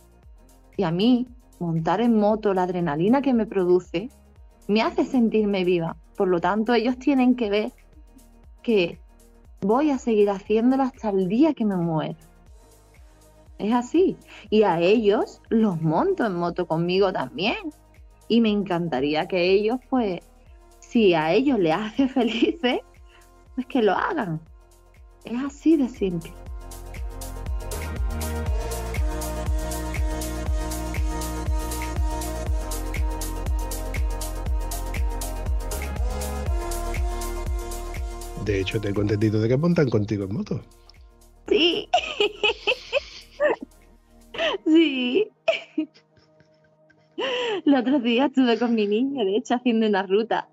Y a mí, montar en moto, la adrenalina que me produce, me hace sentirme viva. Por lo tanto, ellos tienen que ver que voy a seguir haciéndolo hasta el día que me muera. Es así. Y a ellos los monto en moto conmigo también. Y me encantaría que ellos, pues, si a ellos les hace felices, pues que lo hagan. Es así de simple. De hecho, tengo entendido de que montan contigo en moto. Sí. sí. El otro día estuve con mi niño, de hecho, haciendo una ruta.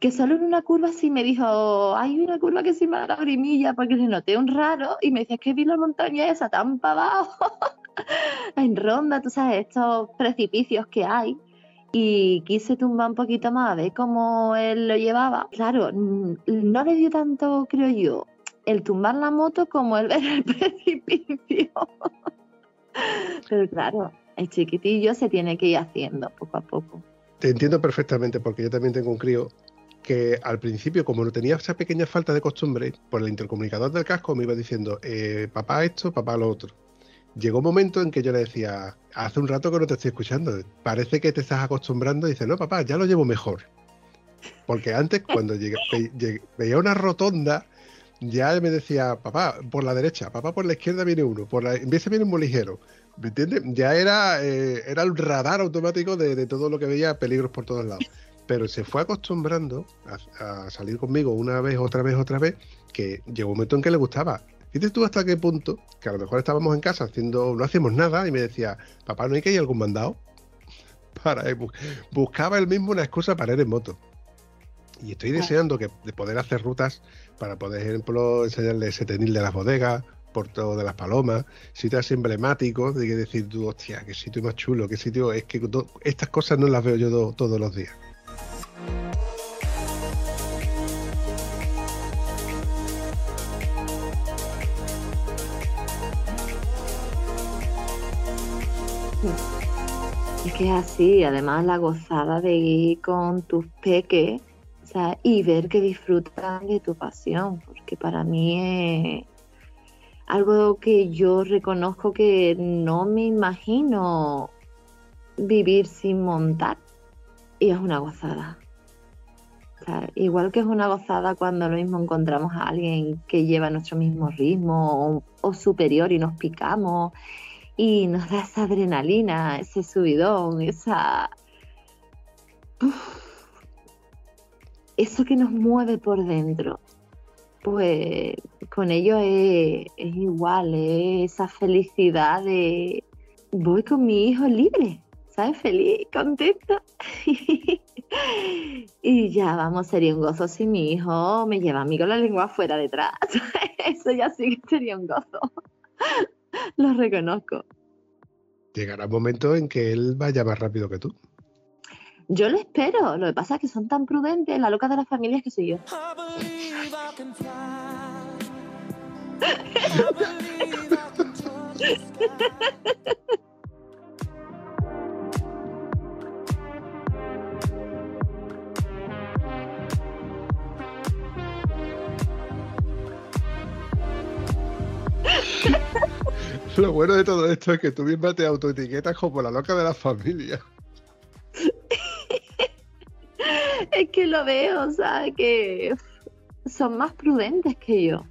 Que solo en una curva sí me dijo, hay una curva que me da la grimilla porque le noté un raro y me decía, es que vi la montaña esa tan para abajo. en ronda, tú sabes, estos precipicios que hay y quise tumbar un poquito más a ver cómo él lo llevaba. Claro, no le dio tanto, creo yo, el tumbar la moto como el ver el precipicio. Pero claro, el chiquitillo se tiene que ir haciendo poco a poco. Te entiendo perfectamente porque yo también tengo un crío que al principio, como no tenía esa pequeña falta de costumbre, por el intercomunicador del casco me iba diciendo, eh, papá esto, papá lo otro llegó un momento en que yo le decía, hace un rato que no te estoy escuchando, parece que te estás acostumbrando y dice, no, papá, ya lo llevo mejor. Porque antes, cuando veía una rotonda, ya me decía, papá, por la derecha, papá, por la izquierda viene uno, por la empieza viene muy ligero. ¿Me entiendes? Ya era, eh, era el radar automático de, todo lo que veía, peligros por todos lados. Pero se fue acostumbrando a, a salir conmigo una vez, otra vez, otra vez, que llegó un momento en que le gustaba. Dices tú hasta qué punto, que a lo mejor estábamos en casa haciendo, no hacíamos nada, y me decía, papá, ¿no hay que ir algún mandado? Para, buscaba él mismo una excusa para ir en moto. Y estoy deseando que, de poder hacer rutas para, por ejemplo, enseñarle ese tenil de las bodegas, Puerto de las Palomas, sitios emblemáticos, de que decir tú, hostia, qué sitio más chulo, qué sitio, es que estas cosas no las veo yo todos los días. Es que es así, además la gozada de ir con tus peques y ver que disfrutan de tu pasión, porque para mí es algo que yo reconozco que no me imagino vivir sin montar y es una gozada. igual que es una gozada cuando lo mismo encontramos a alguien que lleva nuestro mismo ritmo o superior y nos picamos y nos da esa adrenalina, ese subidón, esa... Eso que nos mueve por dentro. Pues con ello es, igual, es esa felicidad de voy con mi hijo libre, ¿sabes? Feliz, contento. y ya, vamos, sería un gozo si mi hijo me lleva a mí con la lengua fuera detrás. Eso ya sí que sería un gozo. lo reconozco. Llegará un momento en que él vaya más rápido que tú. Yo lo espero. Lo que pasa es que son tan prudentes, la loca de las familias que soy yo. Lo bueno de todo esto es que tú misma te autoetiquetas como la loca de la familia. es que lo veo, o sea, que son más prudentes que yo.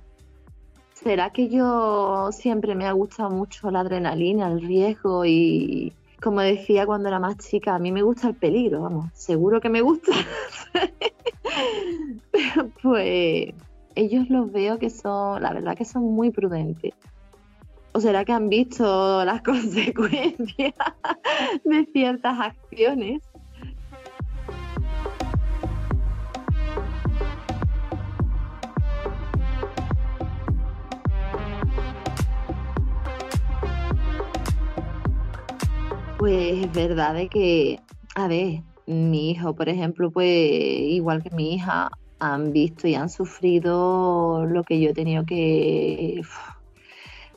¿Será que yo siempre me ha gustado mucho la adrenalina, el riesgo y, como decía cuando era más chica, a mí me gusta el peligro, vamos, seguro que me gusta. pues ellos los veo que son, la verdad que son muy prudentes. ¿O será que han visto las consecuencias de ciertas acciones? Pues es verdad de que, a ver, mi hijo, por ejemplo, pues igual que mi hija, han visto y han sufrido lo que yo he tenido que...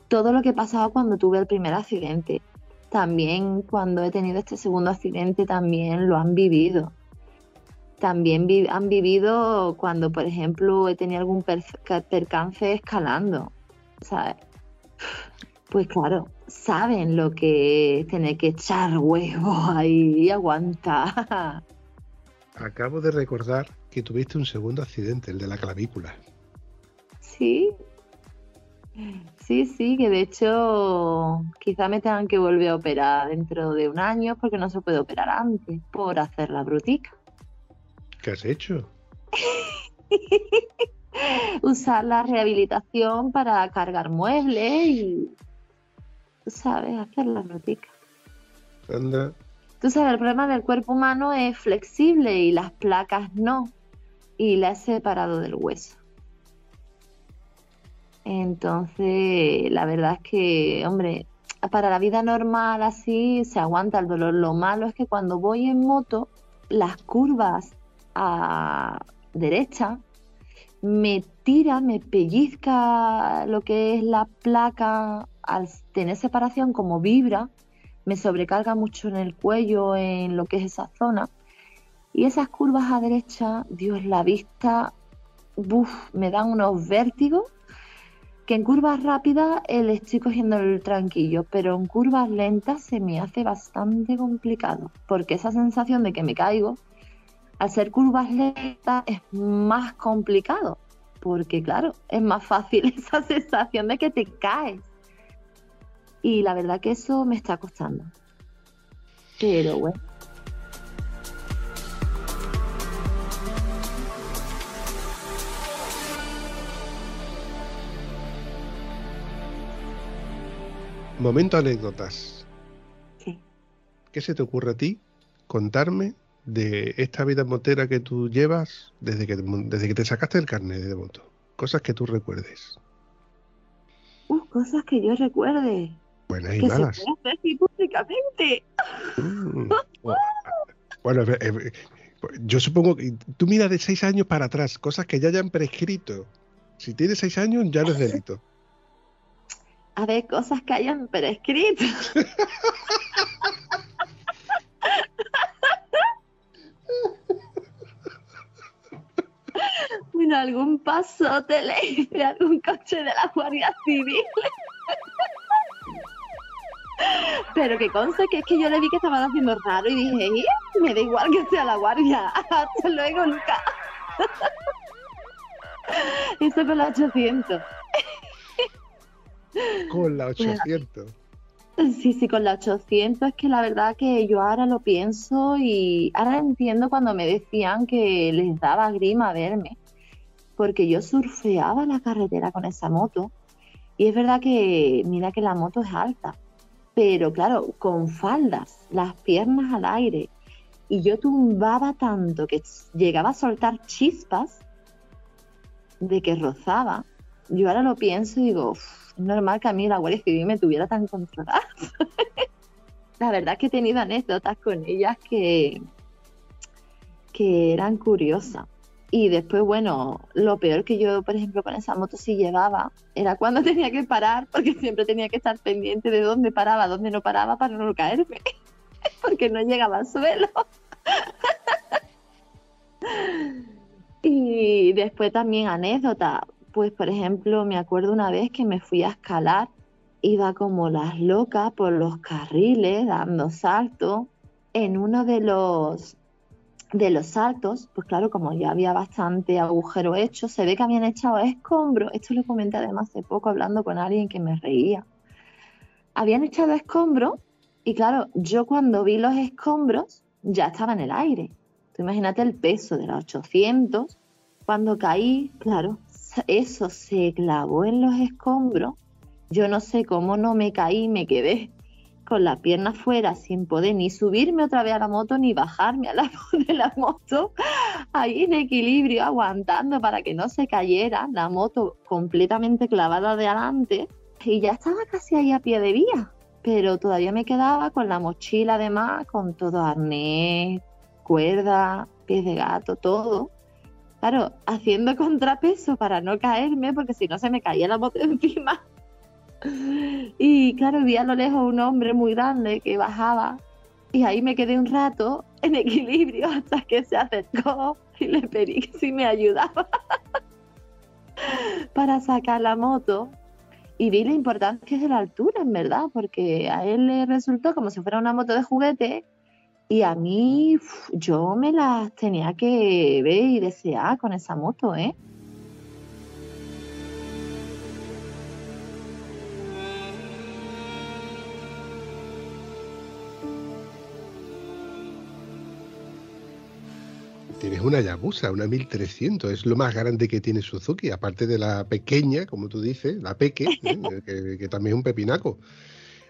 Todo lo que he pasado cuando tuve el primer accidente. También cuando he tenido este segundo accidente, también lo han vivido. También han vivido cuando, por ejemplo, he tenido algún percance escalando. ¿sabes? Pues claro, saben lo que es tener que echar huevos ahí y aguantar. Acabo de recordar que tuviste un segundo accidente, el de la clavícula. Sí. Sí, sí, que de hecho quizá me tengan que volver a operar dentro de un año porque no se puede operar antes por hacer la brutica. ¿Qué has hecho? Usar la rehabilitación para cargar muebles y, sabes, hacer la brutica. Anda, Tú sabes, el problema del cuerpo humano es flexible y las placas no. Y la he separado del hueso. Entonces, la verdad es que, hombre, para la vida normal así se aguanta el dolor. Lo malo es que cuando voy en moto, las curvas a derecha me tira, me pellizca lo que es la placa al tener separación como vibra me sobrecarga mucho en el cuello, en lo que es esa zona. Y esas curvas a derecha, Dios, la vista, me dan unos vértigos que en curvas rápidas le estoy cogiendo el tranquillo, pero en curvas lentas se me hace bastante complicado, porque esa sensación de que me caigo, al ser curvas lentas es más complicado, porque claro, es más fácil esa sensación de que te caes. Y la verdad que eso me está costando. Pero bueno. Momento anécdotas. Sí. ¿Qué se te ocurre a ti contarme de esta vida motera que tú llevas desde que, desde que te sacaste el carnet de moto? Cosas que tú recuerdes. Uh, cosas que yo recuerde. Buenas y que malas. se puede decir públicamente. Mm. Bueno, eh, eh, yo supongo que tú miras de seis años para atrás, cosas que ya hayan prescrito. Si tienes seis años, ya no es delito. A ver, cosas que hayan prescrito. bueno, algún pasote le de algún coche de la Guardia Civil. Pero que conste que es que yo le vi que estaban haciendo raro y dije, "Eh, me da igual que sea la guardia. Hasta luego, nunca. Eso con la 800. Con la 800. Sí, sí, con la 800 es que la verdad que yo ahora lo pienso y ahora entiendo cuando me decían que les daba grima verme, porque yo surfeaba la carretera con esa moto y es verdad que mira que la moto es alta, pero claro, con faldas, las piernas al aire y yo tumbaba tanto que llegaba a soltar chispas de que rozaba. Yo ahora lo pienso y digo, "Uf, es normal que a mí la Guardia Civil me tuviera tan controlada. la verdad es que he tenido anécdotas con ellas que, que eran curiosas. Y después, bueno, lo peor que yo, por ejemplo, con esa moto sí llevaba era cuando tenía que parar, porque siempre tenía que estar pendiente de dónde paraba, dónde no paraba para no caerme, porque no llegaba al suelo. y después también anécdota, pues por ejemplo, me acuerdo una vez que me fui a escalar, iba como las locas por los carriles, dando saltos. En uno de los de los saltos, pues claro, como ya había bastante agujero hecho, se ve que habían echado escombros. Esto lo comenté además hace poco hablando con alguien que me reía. Habían echado escombros y claro, yo cuando vi los escombros ya estaba en el aire. Tú imagínate el peso de los 800. Cuando caí, claro, eso se clavó en los escombros. Yo no sé cómo no me caí, me quedé con la pierna fuera sin poder ni subirme otra vez a la moto ni bajarme a la, de la moto, ahí en equilibrio, aguantando para que no se cayera, la moto completamente clavada de adelante y ya estaba casi ahí a pie de vía, pero todavía me quedaba con la mochila además, con todo arnés, cuerda, pies de gato, todo. Claro, haciendo contrapeso para no caerme, porque si no se me caía la moto encima. Y claro, vi a lo lejos un hombre muy grande que bajaba y ahí me quedé un rato en equilibrio hasta que se acercó y le pedí que si me ayudaba para sacar la moto. Y vi la importancia de la altura, en verdad, porque a él le resultó como si fuera una moto de juguete y a mí yo me las tenía que ver y desear con esa moto, ¿eh? Tienes una Yabusa, una 1300, es lo más grande que tiene Suzuki, aparte de la pequeña, como tú dices, la Peque, ¿eh? que, también es un pepinaco.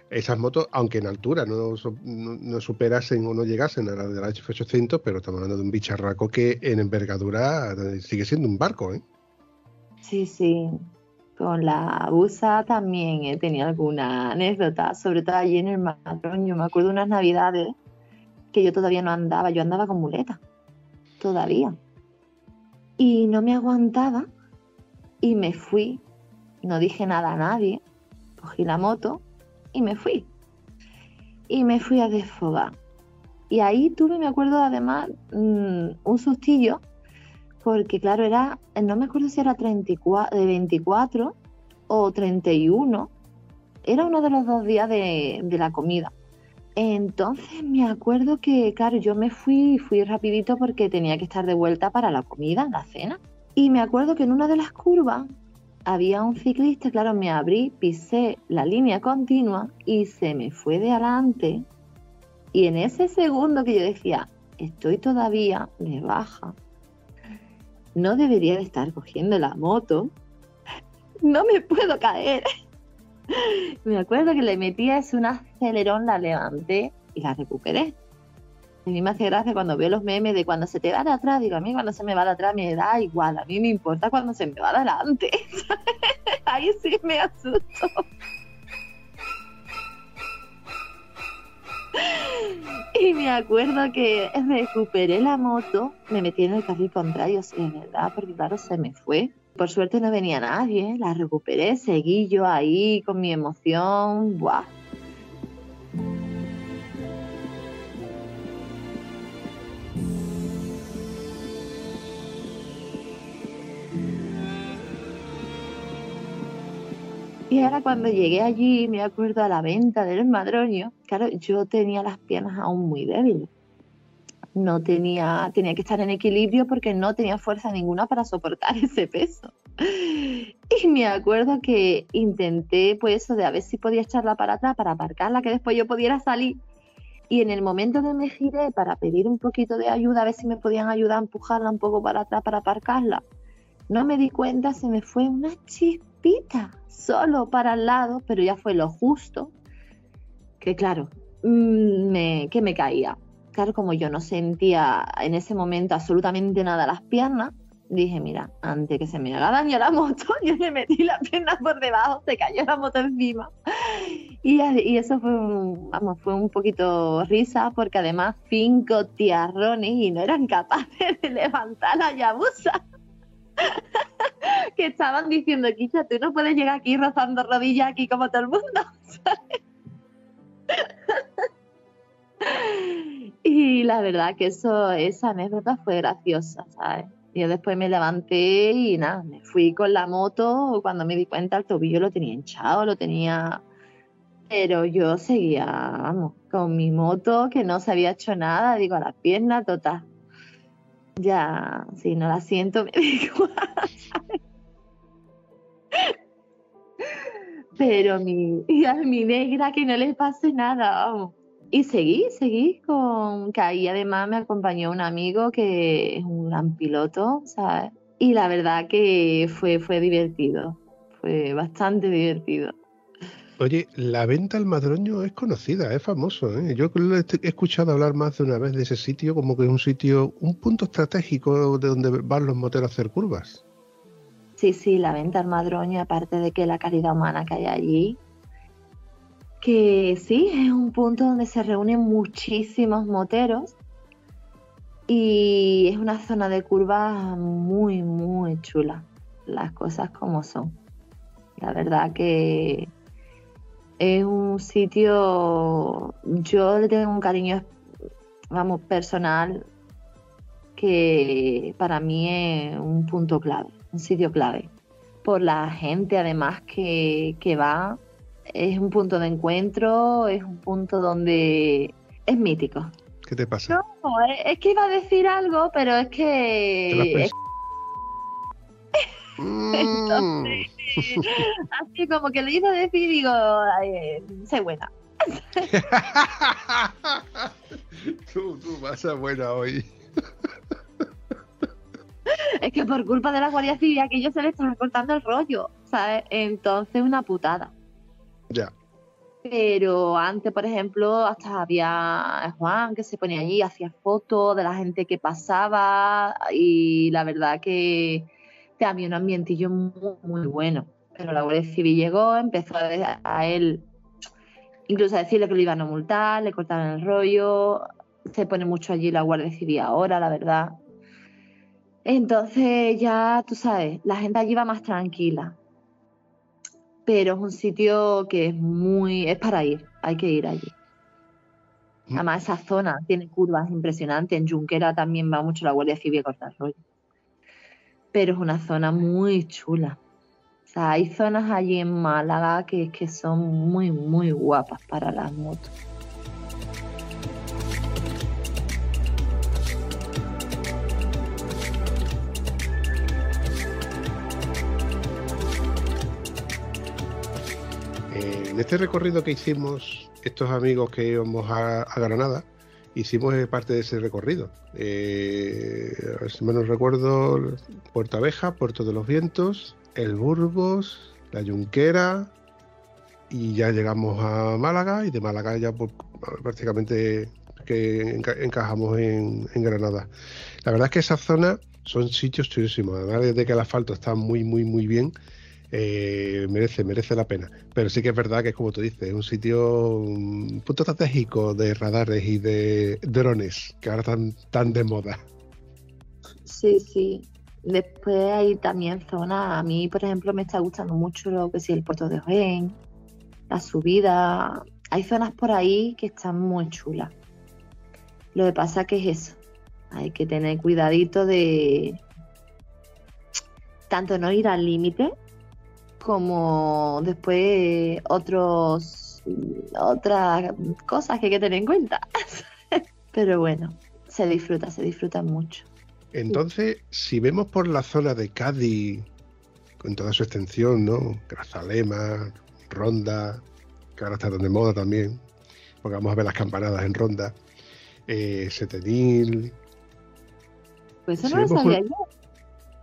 Esas motos, aunque en altura no, no, superasen o no llegasen a la de la H800, pero estamos hablando de un bicharraco que en envergadura eh, sigue siendo un barco. ¿eh? Sí, sí. Con la Busa también he tenido alguna anécdota, sobre todo allí en el Madroño. Me acuerdo unas navidades que yo todavía no andaba, yo andaba con muleta todavía. Y no me aguantaba y me fui. No dije nada a nadie. Cogí la moto y me fui. Y me fui a desfogar. Y ahí tuve, me acuerdo además, mm, un sustillo, porque claro, era, no me acuerdo si era 34, de 24 o 31. Era uno de los dos días de, de la comida. Entonces me acuerdo que, claro, yo me fui, fui rapidito porque tenía que estar de vuelta para la comida, la cena. Y me acuerdo que en una de las curvas había un ciclista, claro, me abrí, pisé la línea continua y se me fue de adelante. Y en ese segundo que yo decía, estoy todavía de baja, no debería de estar cogiendo la moto, no me puedo caer. Me acuerdo que le metía es un acelerón, la levanté y la recuperé. A mí me hace gracia cuando veo los memes de cuando se te va de atrás. Digo, a mí cuando se me va de atrás me da igual. A mí me importa cuando se me va de adelante. Ahí sí me asusto. Y me acuerdo que recuperé la moto, me metí en el carril contrario, sí, verdad, porque claro, se me fue. Por suerte no venía nadie, la recuperé, seguí yo ahí con mi emoción, ¡buah! Ahora cuando llegué allí, me acuerdo a la venta del madroño, claro, yo tenía las piernas aún muy débiles no tenía, tenía que estar en equilibrio porque no tenía fuerza ninguna para soportar ese peso. Y me acuerdo que intenté, pues eso, de a ver si podía echarla para atrás para aparcarla, que después yo pudiera salir. Y en el momento de me giré para pedir un poquito de ayuda, a ver si me podían ayudar a empujarla un poco para atrás para aparcarla, no me di cuenta, se me fue una solo para el lado, pero ya fue lo justo, que claro, mm, me, que me caía claro, como yo no sentía en ese momento absolutamente nada las piernas, dije, mira, antes que se me haga daño la moto, yo le metí la pierna por debajo, se cayó la moto encima. Y, eso fue un, vamos, fue un poquito risa, porque además cinco tiarrones y no eran capaces de levantar la yabusa. que estaban diciendo, Kicha, tú no puedes llegar aquí rozando rodillas aquí como todo el mundo. y la verdad que eso, esa anécdota fue graciosa, ¿sabes? Yo después me levanté y nada, me fui con la moto. Cuando me di cuenta, el tobillo lo tenía hinchado, lo tenía. Pero yo seguía, vamos, con mi moto que no se había hecho nada, digo, a la pierna total. Ya, si no la siento, me digo. Pero mi, a mi negra que no le pase nada. Y seguí, seguí con que ahí además me acompañó un amigo que es un gran piloto, ¿sabes? Y la verdad que fue, fue divertido, fue bastante divertido. Oye, la venta al madroño es conocida, es famoso. ¿eh? Yo he escuchado hablar más de una vez de ese sitio como que es un sitio, un punto estratégico de donde van los moteros a hacer curvas. Sí, sí, la venta al madroño, aparte de que la calidad humana que hay allí, que sí, es un punto donde se reúnen muchísimos moteros Y es una zona de curvas muy, muy chula. Las cosas como son. La verdad que es un sitio, yo le tengo un cariño, vamos, personal, que para mí es un punto clave, un sitio clave. Por la gente además que, que va, es un punto de encuentro, es un punto donde es mítico. ¿Qué te pasa? No, es que iba a decir algo, pero es que... Mm. así como que lo hizo decir y digo, ay, sé buena. tú, tú vas a buena hoy. es que por culpa de la Guardia Civil que ellos se le están cortando el rollo, ¿sabes? Entonces una putada. Ya. Pero antes, por ejemplo, hasta había Juan que se ponía allí, hacía fotos de la gente que pasaba y la verdad que había un ambientillo muy, muy bueno. Pero la Guardia Civil llegó, empezó a, a él incluso a decirle que lo iban a multar, le cortaron el rollo, se pone mucho allí la Guardia Civil ahora, la verdad. Entonces ya, tú sabes, la gente allí va más tranquila. Pero es un sitio que es muy, es para ir, hay que ir allí. Mm. Además, esa zona tiene curvas impresionantes. En Junquera también va mucho la Guardia Civil a cortar rollo. Pero es una zona muy chula. O sea, hay zonas allí en Málaga que, que son muy, muy guapas para las motos. Eh, en este recorrido que hicimos, estos amigos que íbamos a, a Granada, hicimos parte de ese recorrido. Eh, si me no recuerdo, Puerto Abeja, Puerto de los Vientos, El Burgos, La Yunquera y ya llegamos a Málaga y de Málaga ya por- prácticamente que enca- encajamos en, en Granada. La verdad es que esa zona son sitios chulísimos, además de que el asfalto está muy, muy, muy bien. Eh, merece, merece la pena. Pero sí que es verdad que es como tú dices, es un sitio, un punto estratégico de radares y de drones, que ahora están tan de moda. Sí, sí. Después hay también zonas, a mí por ejemplo me está gustando mucho lo que sí el puerto de Ojén, la subida. Hay zonas por ahí que están muy chulas. Lo que pasa que es eso, hay que tener cuidadito de tanto no ir al límite como después otros otras cosas que hay que tener en cuenta. Pero bueno, se disfruta, se disfruta mucho. Entonces, si vemos por la zona de Cádiz, con toda su extensión, ¿no? Grazalema, Ronda, que ahora está tan de moda también, porque vamos a ver las campanadas en Ronda, eh, Setenil, Pues eso no lo sabía pues- yo.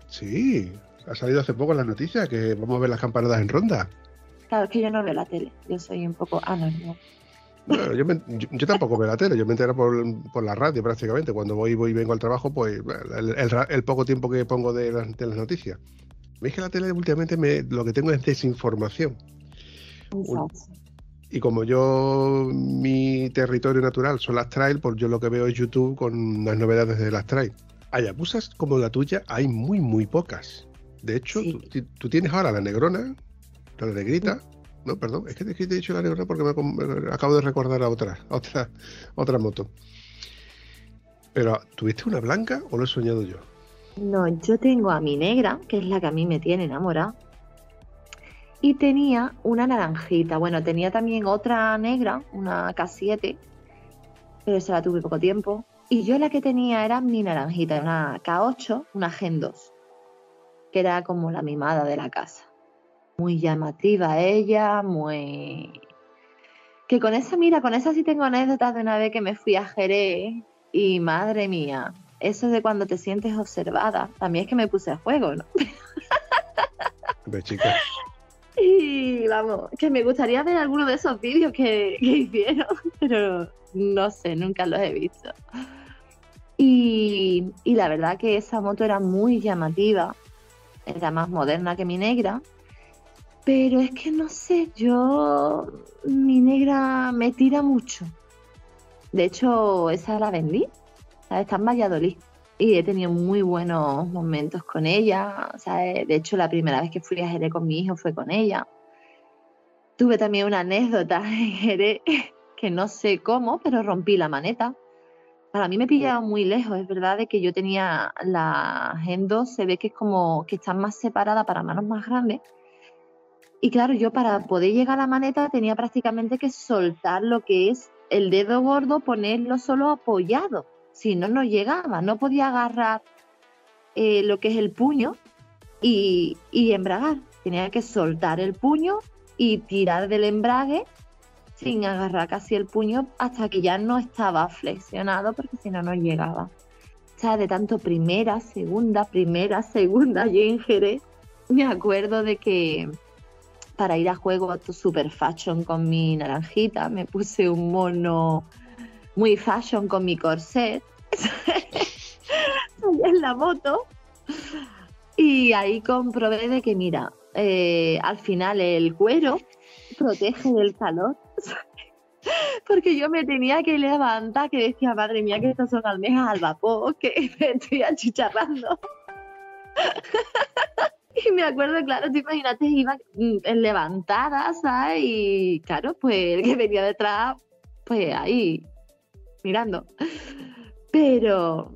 sí, ha salido hace poco en las noticias que vamos a ver las campanadas en Ronda. Claro, es que yo no veo la tele. Yo soy un poco anónimo. Bueno, yo, me- yo- yo tampoco veo la tele, yo me entero por, por la radio prácticamente. Cuando voy, voy y vengo al trabajo, pues el, el ra- el poco tiempo que pongo de las, de las noticias. Veis que la tele últimamente me, lo que tengo es desinformación. Exacto. Y como yo, mi territorio natural son las trail, pues yo lo que veo es YouTube con las novedades de las trail. Hayabusas como la tuya hay muy, muy pocas. De hecho, Sí. tú, ti- tú tienes ahora la negrona, la negrita. No, perdón, es que te, he dicho la negrona porque me, acabo de recordar a otra, a otra, otra moto. Pero, ¿tuviste una blanca o lo he soñado yo? No, yo tengo a mi negra, que es la que a mí me tiene enamorada. Y tenía una naranjita. Bueno, tenía también otra negra, una K7, pero esa la tuve poco tiempo. Y yo la que tenía era mi naranjita, una K8, una Gen 2, que era como la mimada de la casa. Muy llamativa ella, muy... Que con esa, mira, con esa sí tengo anécdotas de una vez que me fui a Jerez y madre mía, eso de cuando te sientes observada, también es que me puse a juego, ¿no? Ve, chica, Y vamos, que me gustaría ver alguno de esos vídeos que, que hicieron, pero no sé, nunca los he visto. Y, y la verdad que esa moto era muy llamativa, era más moderna que mi negra, pero es que no sé, yo, mi negra me tira mucho. De hecho, esa la vendí, sea, está en Valladolid. Y he tenido muy buenos momentos con ella. O sea, de hecho, la primera vez que fui a Jerez con mi hijo fue con ella. Tuve también una anécdota en Jerez que no sé cómo, pero rompí la maneta. Para mí me pillaba muy lejos, es verdad de que yo tenía la Gen 2, se ve que es como que están más separada para manos más grandes. Y claro, yo para poder llegar a la maneta tenía prácticamente que soltar lo que es el dedo gordo, ponerlo solo apoyado. Si no, no llegaba, no podía agarrar eh, lo que es el puño y, y embragar. Tenía que soltar el puño y tirar del embrague sin agarrar casi el puño hasta que ya no estaba flexionado porque si no, no llegaba. O sea, de tanto primera, segunda, primera, segunda, y en me acuerdo de que para ir a juego super fashion con mi naranjita, me puse un mono muy fashion con mi corset en la moto y ahí comprobé de que mira, eh, al final el cuero protege del calor. Porque yo me tenía que levantar, que decía, madre mía, que estas son almejas al vapor, que me estoy achicharrando. y me acuerdo, claro, te imagínate, iba mm, levantada, ¿sabes? Y claro, pues el que venía detrás, pues ahí, mirando. Pero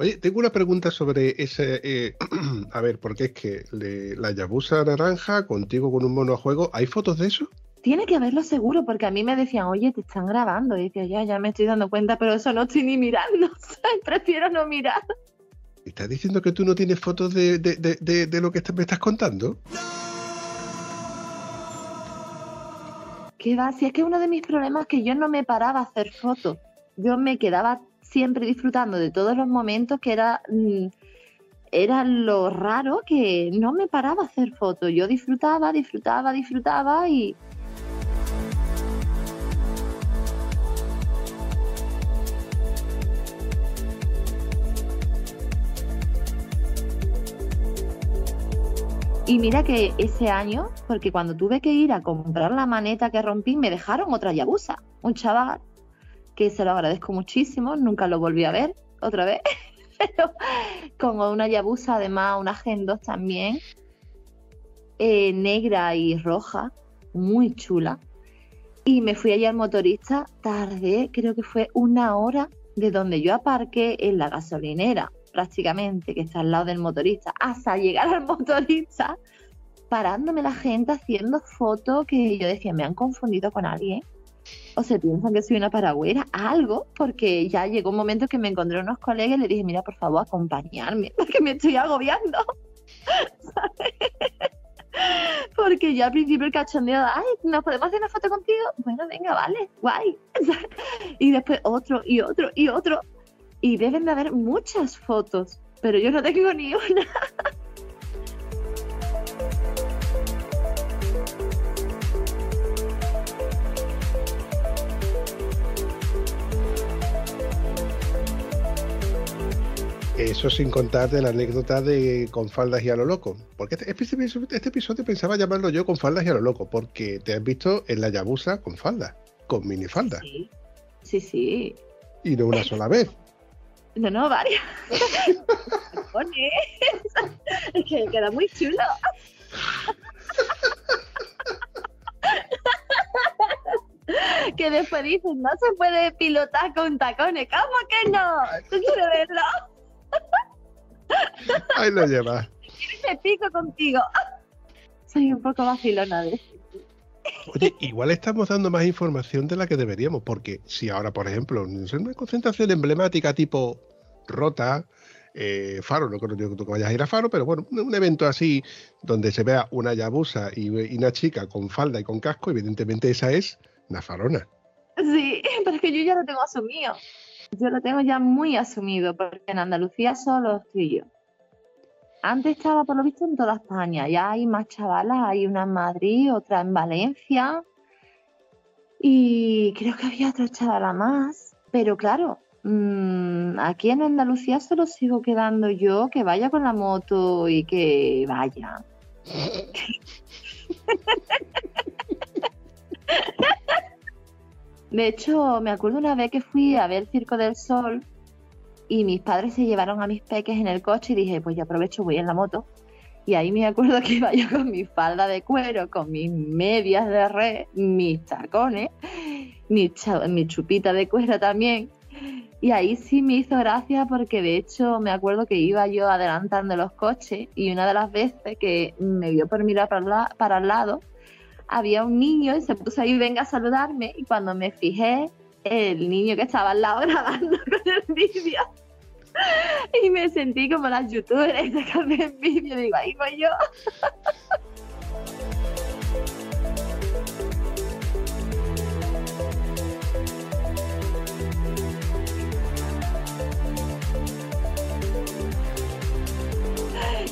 Oye, tengo una pregunta sobre ese. Eh, a ver, porque es que la Yabusa naranja contigo con un mono a juego, ¿hay fotos de eso? Tiene que haberlo seguro, porque a mí me decían, oye, te están grabando. Y decía, ya, ya me estoy dando cuenta, pero eso no estoy ni mirando. Prefiero no mirar. ¿Estás diciendo que tú no tienes fotos de, de, lo que me estás contando? ¿Qué va? Si es que uno de mis problemas es que yo no me paraba a hacer fotos. Yo me quedaba siempre disfrutando de todos los momentos que era, mm, era lo raro que no me paraba hacer fotos. Yo disfrutaba, disfrutaba, disfrutaba y... Y mira que ese año, porque cuando tuve que ir a comprar la maneta que rompí, me dejaron otra yabusa. Un chaval que se lo agradezco muchísimo, nunca lo volví a ver otra vez, pero como una yabusa, además una Gen 2 también, eh, negra y roja, muy chula. Y me fui allí al motorista, tardé, creo que fue una hora de donde yo aparqué en la gasolinera, prácticamente, que está al lado del motorista, hasta llegar al motorista, parándome la gente haciendo fotos que yo decía, me han confundido con alguien o se piensan que soy una paragüera, algo, porque ya llegó un momento que me encontré unos colegas y le dije, mira, por favor, acompañarme, porque me estoy agobiando. porque ya al principio el cachondeo, ay, ¿nos podemos hacer una foto contigo? Bueno, venga, vale, guay. y después otro y otro y otro. Y deben de haber muchas fotos, pero yo no tengo ni una. Eso sin contar de la anécdota de con faldas y a lo loco. Porque este, este, este, episodio pensaba llamarlo yo con faldas y a lo loco, porque te has visto en la Yabusa con faldas, con minifaldas. Sí, sí, sí. Y no una sola vez. No, no, varias. es que queda muy chulo. que después dicen, no se puede pilotar con tacones. ¿Cómo que no? ¿Tú quieres verlo? Ahí lo lleva. Me pico contigo. Soy un poco vacilona de Oye, igual estamos dando más información de la que deberíamos, porque si ahora, por ejemplo, en una concentración emblemática tipo Rota, eh, Faro, no creo que tú vayas a ir a Faro, pero bueno, un evento así donde se vea una yabusa y, una chica con falda y con casco, evidentemente esa es Nafarona. Sí, pero es que yo ya lo tengo asumido. Yo lo tengo ya muy asumido, porque en Andalucía solo estoy yo. Antes estaba, por lo visto, en toda España. Ya hay más chavalas, hay una en Madrid, otra en Valencia. Y creo que había otra chavala más. Pero claro, mm, aquí en Andalucía solo sigo quedando yo que vaya con la moto y que vaya. De hecho, me acuerdo una vez que fui a ver Circo del Sol y mis padres se llevaron a mis peques en el coche y dije, pues ya aprovecho, voy en la moto. Y ahí me acuerdo que iba yo con mi falda de cuero, con mis medias de red, mis tacones, mi, mi chupita de cuero también. Y ahí sí me hizo gracia porque de hecho me acuerdo que iba yo adelantando los coches y una de las veces que me vio por mirar para, para el lado, había un niño y se puso ahí, venga a saludarme y cuando me fijé, el niño que estaba al lado grabando con el vídeo. Y me sentí como las youtubers sacando el vídeo, digo, ahí voy yo.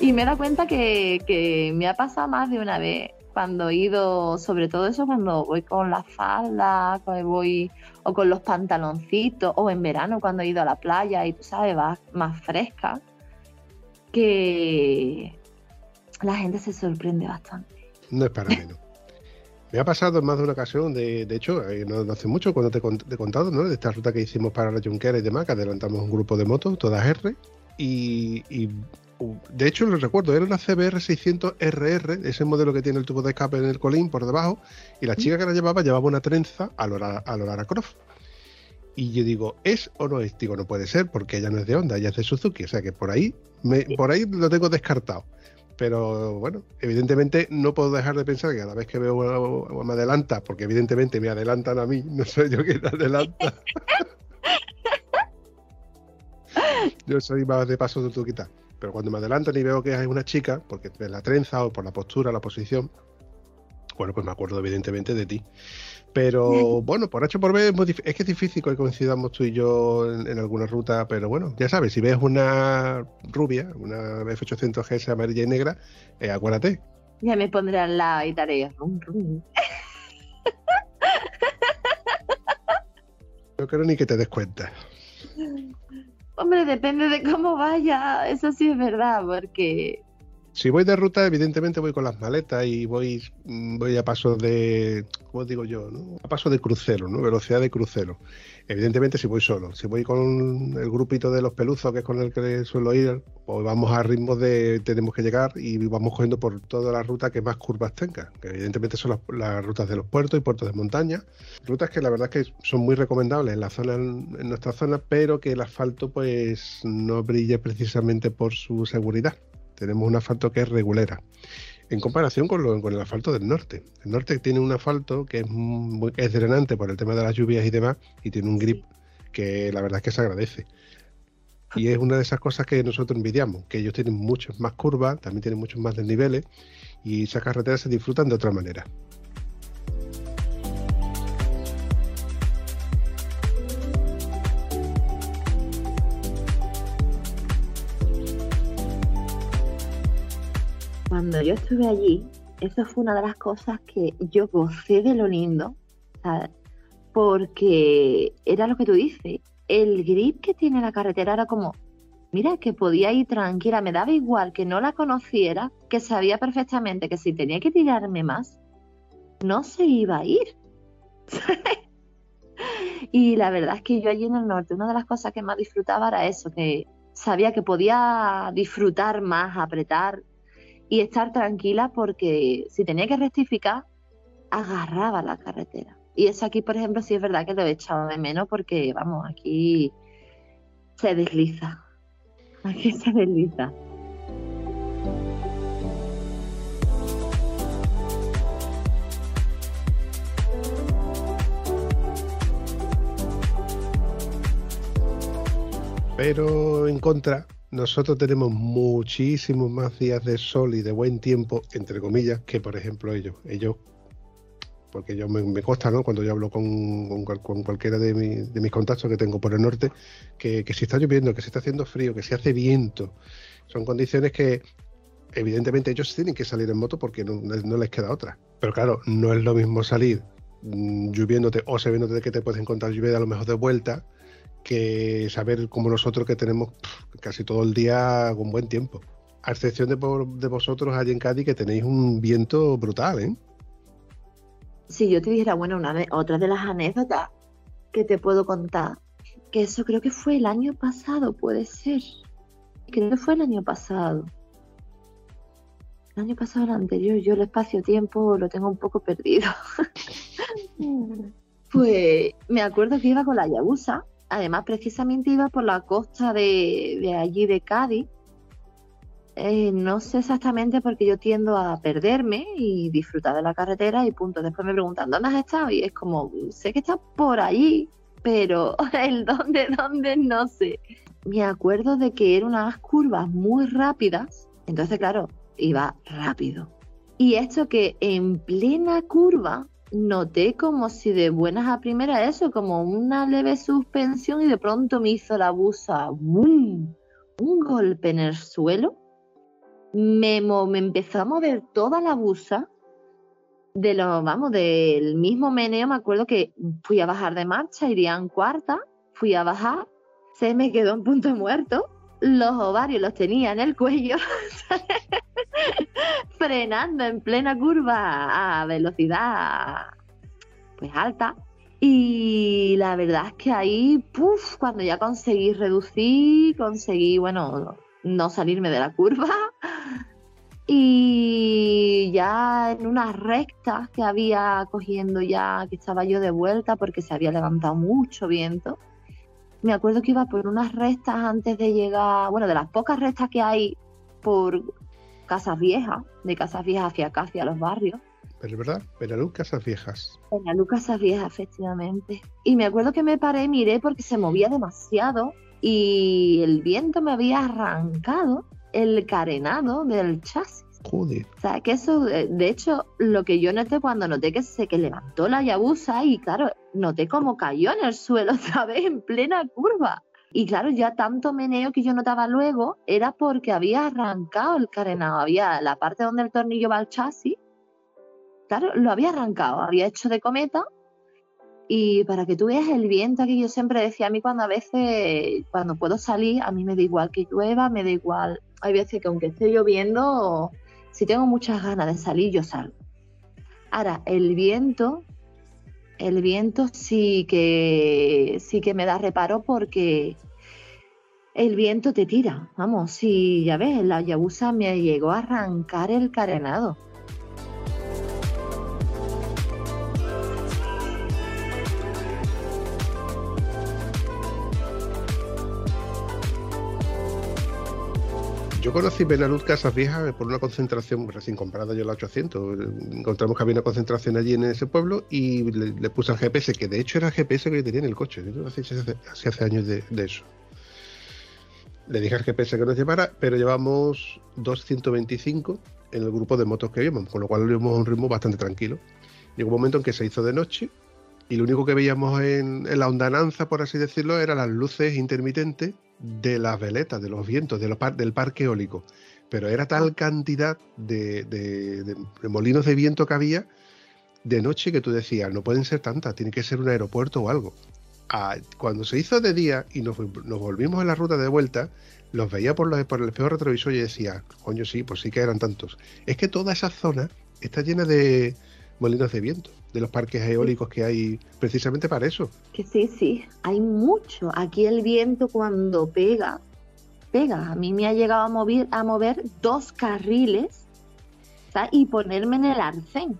Y me da cuenta que, que, me ha pasado más de una vez cuando he ido, sobre todo eso cuando voy con la falda, cuando voy o con los pantaloncitos, o en verano cuando he ido a la playa y tú sabes, vas más fresca, que la gente se sorprende bastante. No es para menos. Me ha pasado en más de una ocasión, de, de hecho, eh, no, hace mucho, cuando te, he contado, ¿no? De esta ruta que hicimos para la Junquera y demás, que adelantamos un grupo de motos, todas R, y, y de hecho lo recuerdo, era una CBR 600 RR, ese modelo que tiene el tubo de escape en el colín por debajo, y la chica que la llevaba llevaba una trenza a lo Lara Croft. Y yo digo, ¿es o no es? Digo, no puede ser, porque ella no es de Honda, ella es de Suzuki, o sea que por ahí, me, por ahí lo tengo descartado. Pero bueno, evidentemente no puedo dejar de pensar que cada vez que veo una, me adelanta, porque evidentemente me adelantan a mí, no soy yo quien adelanta. yo soy más de paso de tuquita. Pero cuando me adelantan y veo que hay una chica, porque ves la trenza o por la postura, la posición, bueno, pues me acuerdo evidentemente de ti. Pero bueno, por H por B es, que es difícil que coincidamos tú y yo en, alguna ruta, pero bueno, ya sabes, si ves una rubia, una F800GS amarilla y negra, eh, acuérdate. Ya me pondré al lado y daré No creo ni que te des cuenta. Hombre, depende de cómo vaya, eso sí es verdad, porque... Si voy de ruta, evidentemente voy con las maletas y voy, voy a paso de, ¿cómo digo yo? No? A paso de crucero, ¿no? Velocidad de crucero. Evidentemente si voy solo. Si voy con el grupito de los peluzos, que es con el que suelo ir, pues vamos a ritmo de tenemos que llegar y vamos cogiendo por toda la ruta que más curvas tenga. Que evidentemente son las, rutas de los puertos y puertos de montaña. Rutas que la verdad es que son muy recomendables en la zona, en nuestra zona, pero que el asfalto pues no brille precisamente por su seguridad. Tenemos un asfalto que es regulera en comparación con, con, el asfalto del norte. El norte tiene un asfalto que es, muy, es drenante por el tema de las lluvias y demás, y tiene un grip que la verdad es que se agradece. Y es una de esas cosas que nosotros envidiamos, que ellos tienen muchas más curvas, también tienen muchos más desniveles, y esas carreteras se disfrutan de otra manera. Cuando yo estuve allí, eso fue una de las cosas que yo gocé de lo lindo, porque era lo que tú dices, el grip que tiene la carretera era como, mira, que podía ir tranquila, me daba igual que no la conociera, que sabía perfectamente que si tenía que tirarme más, no se iba a ir. y la verdad es que yo allí en el norte, una de las cosas que más disfrutaba era eso, que sabía que podía disfrutar más, apretar y estar tranquila porque si tenía que rectificar, agarraba la carretera. Y eso aquí, por ejemplo, sí es verdad que lo he echado de menos porque, vamos, aquí se desliza. Aquí se desliza. Pero en contra, nosotros tenemos muchísimos más días de sol y de buen tiempo, entre comillas, que por ejemplo ellos. Ellos, porque yo me, me consta, ¿no? Cuando yo hablo con, con, cualquiera de, de, mis contactos que tengo por el norte, que, que si está lloviendo, que se está haciendo frío, que se hace viento, son condiciones que evidentemente ellos tienen que salir en moto porque no, les queda otra. Pero claro, no es lo mismo salir mmm, lloviéndote o sabiéndote que te puedes encontrar lluvia a lo mejor de vuelta que saber como nosotros que tenemos casi todo el día con buen tiempo. A excepción de, de vosotros allí en Cádiz que tenéis un viento brutal, ¿eh? Si yo te dijera, bueno, una, otra de las anécdotas, que te puedo contar, que eso creo que fue el año pasado, puede ser. Creo que fue el año pasado. El año pasado, el anterior, yo el espacio-tiempo lo tengo un poco perdido. pues me acuerdo que iba con la Yabusa, además precisamente iba por la costa de, allí de Cádiz. Eh, no sé exactamente porque yo tiendo a perderme y disfrutar de la carretera y punto. Después me preguntan, ¿dónde has estado? Y es como, sé que estás por allí, pero el dónde, dónde, no sé. Me acuerdo de que eran unas curvas muy rápidas, entonces claro, iba rápido. Y esto que en plena curva noté como si de buenas a primeras eso, como una leve suspensión y de pronto me hizo la busa ¡boom! un golpe en el suelo. Me, me empezó a mover toda la busa de lo, vamos, del mismo meneo, me acuerdo que fui a bajar de marcha, iría en cuarta, fui a bajar, se me quedó en punto muerto, los ovarios los tenía en el cuello, frenando en plena curva a velocidad pues alta. Y la verdad es que ahí, puff, cuando ya conseguí reducir, conseguí, bueno, no salirme de la curva, y ya en unas rectas que había cogiendo ya, que estaba yo de vuelta porque se había levantado mucho viento, me acuerdo que iba por unas rectas antes de llegar, bueno, de las pocas rectas que hay por Casas Viejas, de Casas Viejas hacia acá, hacia los barrios. Pero es verdad, Penalú Casas Viejas. Penalú Casas Viejas, efectivamente. Y me acuerdo que me paré, miré porque se movía demasiado y el viento me había arrancado el carenado del chasis. Joder. O sea, que eso, de hecho, lo que yo noté cuando noté que se que levantó la Yabusa y claro, noté como cayó en el suelo otra vez en plena curva. Y claro, ya tanto meneo que yo notaba luego era porque había arrancado el carenado, había la parte donde el tornillo va al chasis, claro, lo había arrancado, había hecho de cometa y para que tú veas el viento que yo siempre decía a mí cuando a veces, cuando puedo salir, a mí me da igual que llueva, me da igual. Hay veces que aunque esté lloviendo, si tengo muchas ganas de salir, yo salgo. Ahora, el viento, el viento sí que sí que me da reparo porque el viento te tira. Vamos, si ya ves, la Yabusa me llegó a arrancar el carenado. Yo conocí Benalud Casas Viejas por una concentración recién comprada yo la 800. Encontramos que había una concentración allí en ese pueblo y le, puse al GPS, que de hecho era el GPS que yo tenía en el coche. Hace, hace, años de, eso. Le dije al GPS que nos llevara, pero llevamos 225 en el grupo de motos que íbamos, con lo cual íbamos a un ritmo bastante tranquilo. Llegó un momento en que se hizo de noche y lo único que veíamos en, la ondananza, por así decirlo, eran las luces intermitentes de las veletas, de los vientos, del parque eólico. Pero era tal cantidad de, molinos de viento que había de noche que tú decías, no pueden ser tantas, tiene que ser un aeropuerto o algo. Ah, cuando se hizo de día y nos, volvimos en la ruta de vuelta, los veía por, por el espejo retrovisor y decía, coño, sí, pues sí que eran tantos. Es que toda esa zona está llena de molinos de viento de los parques eólicos que hay precisamente para eso. Que sí, sí, hay mucho. Aquí el viento cuando pega, pega. A mí me ha llegado a mover, a mover dos carriles y ponerme en el arcén.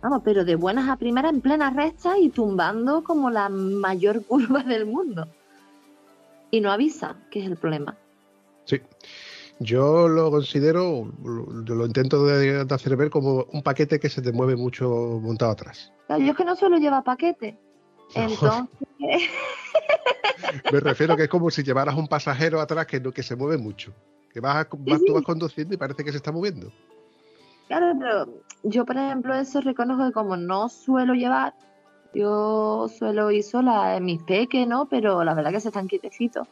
Vamos, pero de buenas a primeras en plena recta y tumbando como la mayor curva del mundo. Y no avisa, que es el problema. Sí. Yo lo considero, lo, lo intento de, hacer ver como un paquete que se te mueve mucho montado atrás. Yo es que no suelo llevar paquete. Entonces. Me refiero que es como si llevaras un pasajero atrás que, que se mueve mucho. Que vas, vas tú vas conduciendo y parece que se está moviendo. Claro, pero yo, por ejemplo, eso reconozco que como no suelo llevar, yo suelo ir sola en mis peques, ¿no? Pero la verdad que se están quietecitos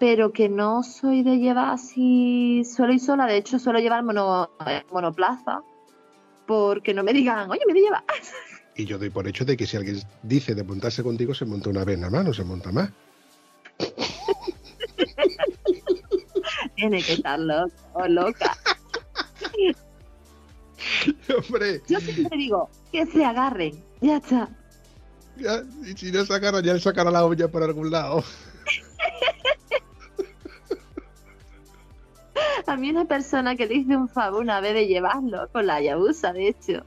pero que no soy de llevar así suelo ir sola, de hecho suelo llevar mono, monoplaza, porque no me digan, oye, me lleva. Y yo doy por hecho de que si alguien dice de montarse contigo, se monta una vez nada más, no se monta más. Tiene que estar loco o loca. Hombre. Yo siempre digo, que se agarren, ya está. y si no sacaron, ya le sacará la olla por algún lado. A mí una persona que le hice un favor una vez de llevarlo con la Yabusa, de hecho.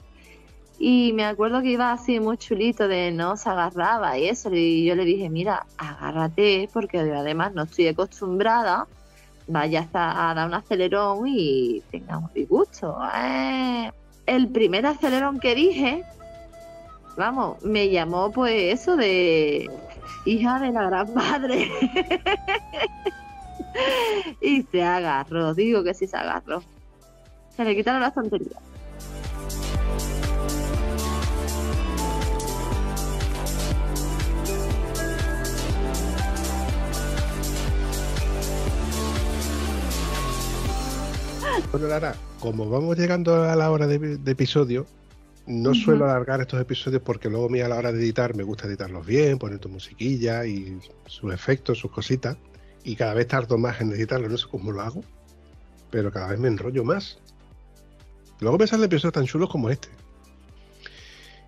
Y me acuerdo que iba así muy chulito de no se agarraba y eso. Y yo le dije, mira, agárrate porque además no estoy acostumbrada. Vaya a dar un acelerón y tenga un disgusto. Eh, el primer acelerón que dije, vamos, me llamó pues eso de hija de la gran madre. y se agarró, digo que sí se agarró. Se le quitaron las tonterías. Bueno, Lara, como vamos llegando a la hora de, episodio, no suelo alargar estos episodios porque luego a la hora de editar me gusta editarlos bien, poner tu musiquilla y sus efectos, sus cositas. Y cada vez tardo más en editarlo, no sé cómo lo hago, pero cada vez me enrollo más. Luego me salen episodios tan chulos como este.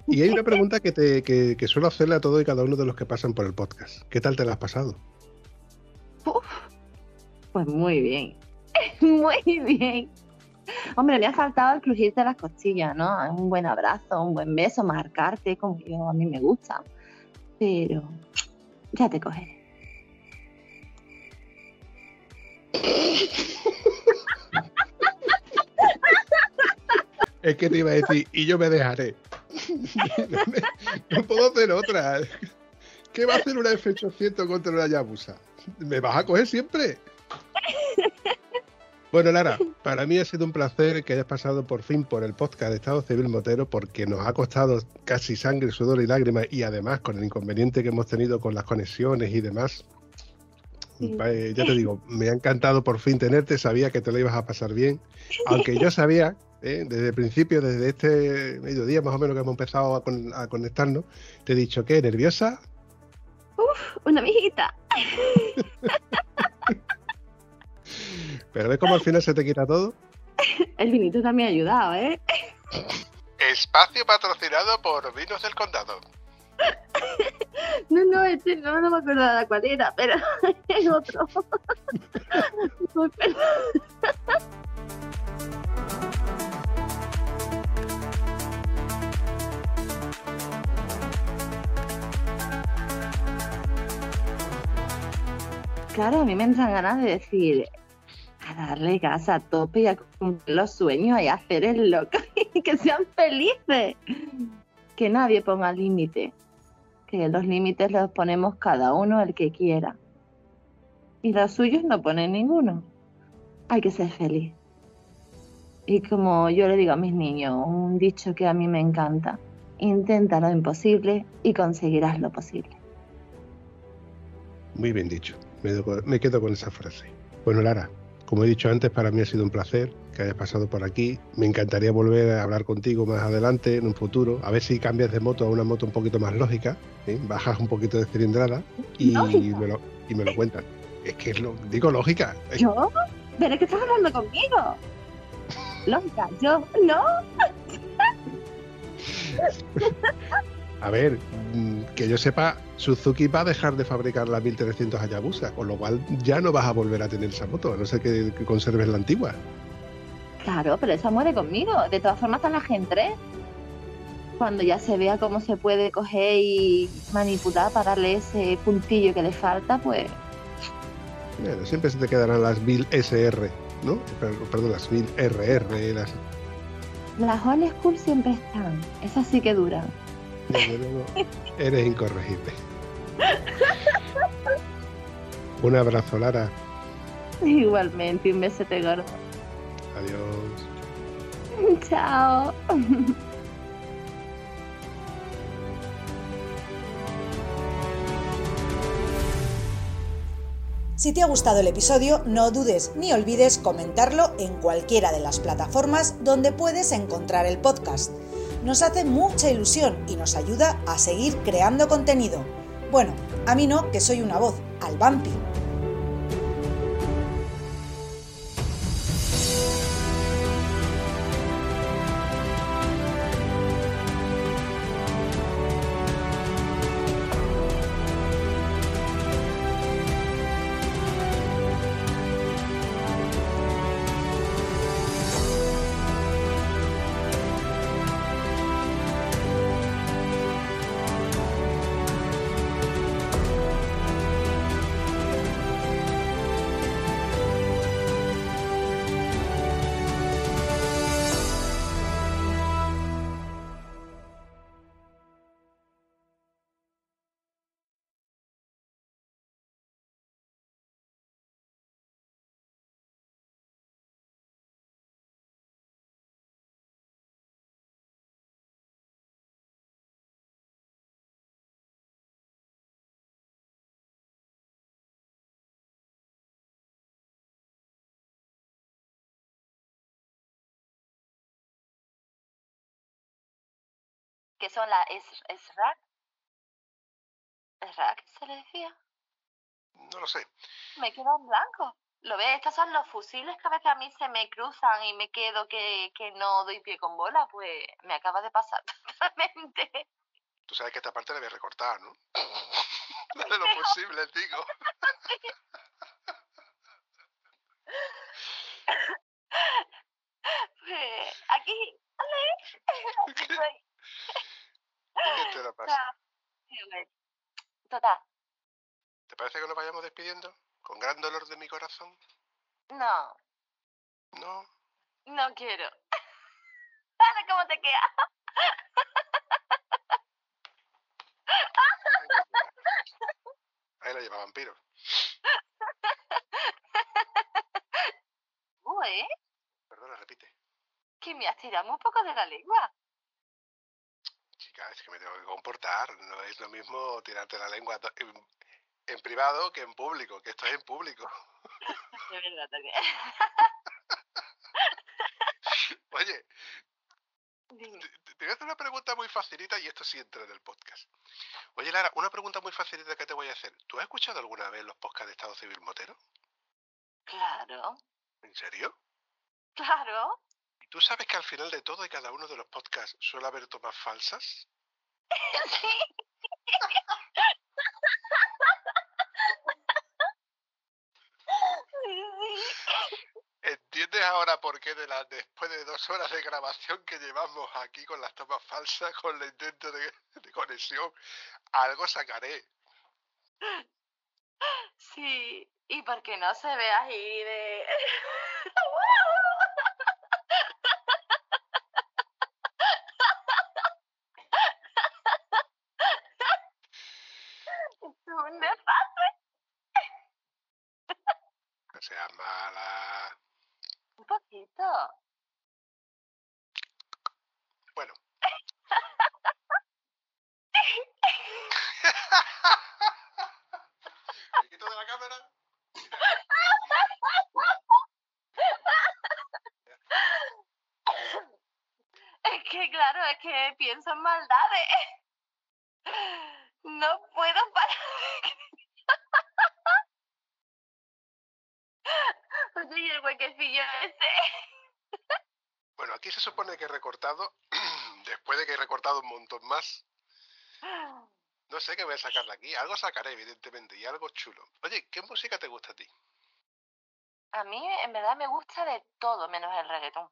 Y hay una pregunta que, te, que, suelo hacerle a todo y cada uno de los que pasan por el podcast. ¿Qué tal te la has pasado? pues muy bien. Muy bien. Hombre, me ha faltado el crujirte las costillas, ¿no? Un buen abrazo, un buen beso, marcarte como yo a mí me gusta. Pero ya te cogeré. Es que te iba a decir, y yo me dejaré. no, puedo hacer otra. ¿Qué va a hacer una F800 contra una Yabusa? ¿Me vas a coger siempre? Bueno, Lara, para mí ha sido un placer que hayas pasado por fin por el podcast de Estado Civil Motero porque nos ha costado casi sangre, sudor y lágrimas y además con el inconveniente que hemos tenido con las conexiones y demás. Ya te digo, me ha encantado por fin tenerte, sabía que te lo ibas a pasar bien, aunque yo sabía eh, desde el principio, desde este mediodía más o menos que hemos empezado a, a conectarnos, te he dicho que nerviosa. Uf, una mijita. Pero ves cómo al final se te quita todo. El vinito también ha ayudado, ¿eh? Espacio patrocinado por Vinos del Condado. No, no, este no, no me acuerdo de la cual era, pero es otro. Claro, a mí me entran ganas de decir, a darle gas a tope y a cumplir los sueños y a hacer el loco y que sean felices. Que nadie ponga límite. Que los límites los ponemos cada uno el que quiera. Y los suyos no ponen ninguno. Hay que ser feliz. Y como yo le digo a mis niños, un dicho que a mí me encanta, intenta lo imposible y conseguirás lo posible. Muy bien dicho, me, me quedo con esa frase. Bueno, Lara, como he dicho antes, para mí ha sido un placer que hayas pasado por aquí. Me encantaría volver a hablar contigo más adelante, en un futuro, a ver si cambias de moto a una moto un poquito más lógica, bajas un poquito de cilindrada y me, lo, y me, lo, cuentas. Es que es lo, digo lógica. ¿Yo? ¿Pero que estás hablando conmigo? Lógica, yo no. A ver, mm, que yo sepa, Suzuki va a dejar de fabricar la 1300 Hayabusa, con lo cual ya no vas a volver a tener esa moto, a no ser que, conserves la antigua. Claro, pero esa muere conmigo. De todas formas, está la Gen 3. Cuando ya se vea cómo se puede coger y manipular para darle ese puntillo que le falta, pues. Bueno, siempre se te quedarán las 1000 SR, ¿no? Perdón, las 1000 RR. Las, las All School siempre están. Esas sí que duran. Eres incorregible. Un abrazo, Lara. Igualmente, un beso te gordo. Adiós. Chao. Si te ha gustado el episodio, no dudes ni olvides comentarlo en cualquiera de las plataformas donde puedes encontrar el podcast nos hace mucha ilusión y nos ayuda a seguir creando contenido. Bueno, a mí no, que soy una voz, al vampi. Que son las SRAC. ¿SRAC se le decía? No lo sé. Me quedo en blanco. ¿Lo ves? Estos son los fusiles que a veces a mí se me cruzan y me quedo que, que no doy pie con bola. Pues me acaba de pasar totalmente. Tú sabes que esta parte la voy a recortar, ¿no? Dale lo posible, digo. Pues aquí. Aquí estoy. ¿Qué te la pasa? Total. ¿Te parece que nos vayamos despidiendo? ¿Con gran dolor de mi corazón? No, No. no quiero. Dale, ¿cómo te queda? Ahí la lleva vampiro. Uy, Perdona, repite. que me has tirado un poco de la lengua. Es que me tengo que comportar. No es lo mismo tirarte la lengua en, en privado que en público, que esto es en público. De verdad. Oye, Dime. te voy a hacer una pregunta muy facilita y esto sí entra en el podcast. Oye, Lara, una pregunta muy facilita que te voy a hacer. ¿Tú has escuchado alguna vez los podcasts de Estado Civil Motero? Claro, ¿En serio? claro. ¿Y tú sabes que al final de todo y cada uno de los podcasts suele haber tomas falsas? Sí. Sí. ¿Entiendes ahora por qué de la, después de dos horas de grabación que llevamos aquí con las tomas falsas, con el intento de, de conexión, algo sacaré? Sí, y porque no se ve ahí de... Es un desastre. No seas mala. Un poquito. Bueno. ¿Me quito de la cámara? Es que, claro, es que pienso en maldades. No puedo parar. Oye, y el huequecillo ese. Bueno, aquí se supone que he recortado, después de que he recortado un montón más, no qué voy a sacar de aquí. Algo sacaré, evidentemente, y algo chulo. Oye, ¿qué música te gusta a ti? A mí, en verdad, me gusta de todo menos el reggaetón.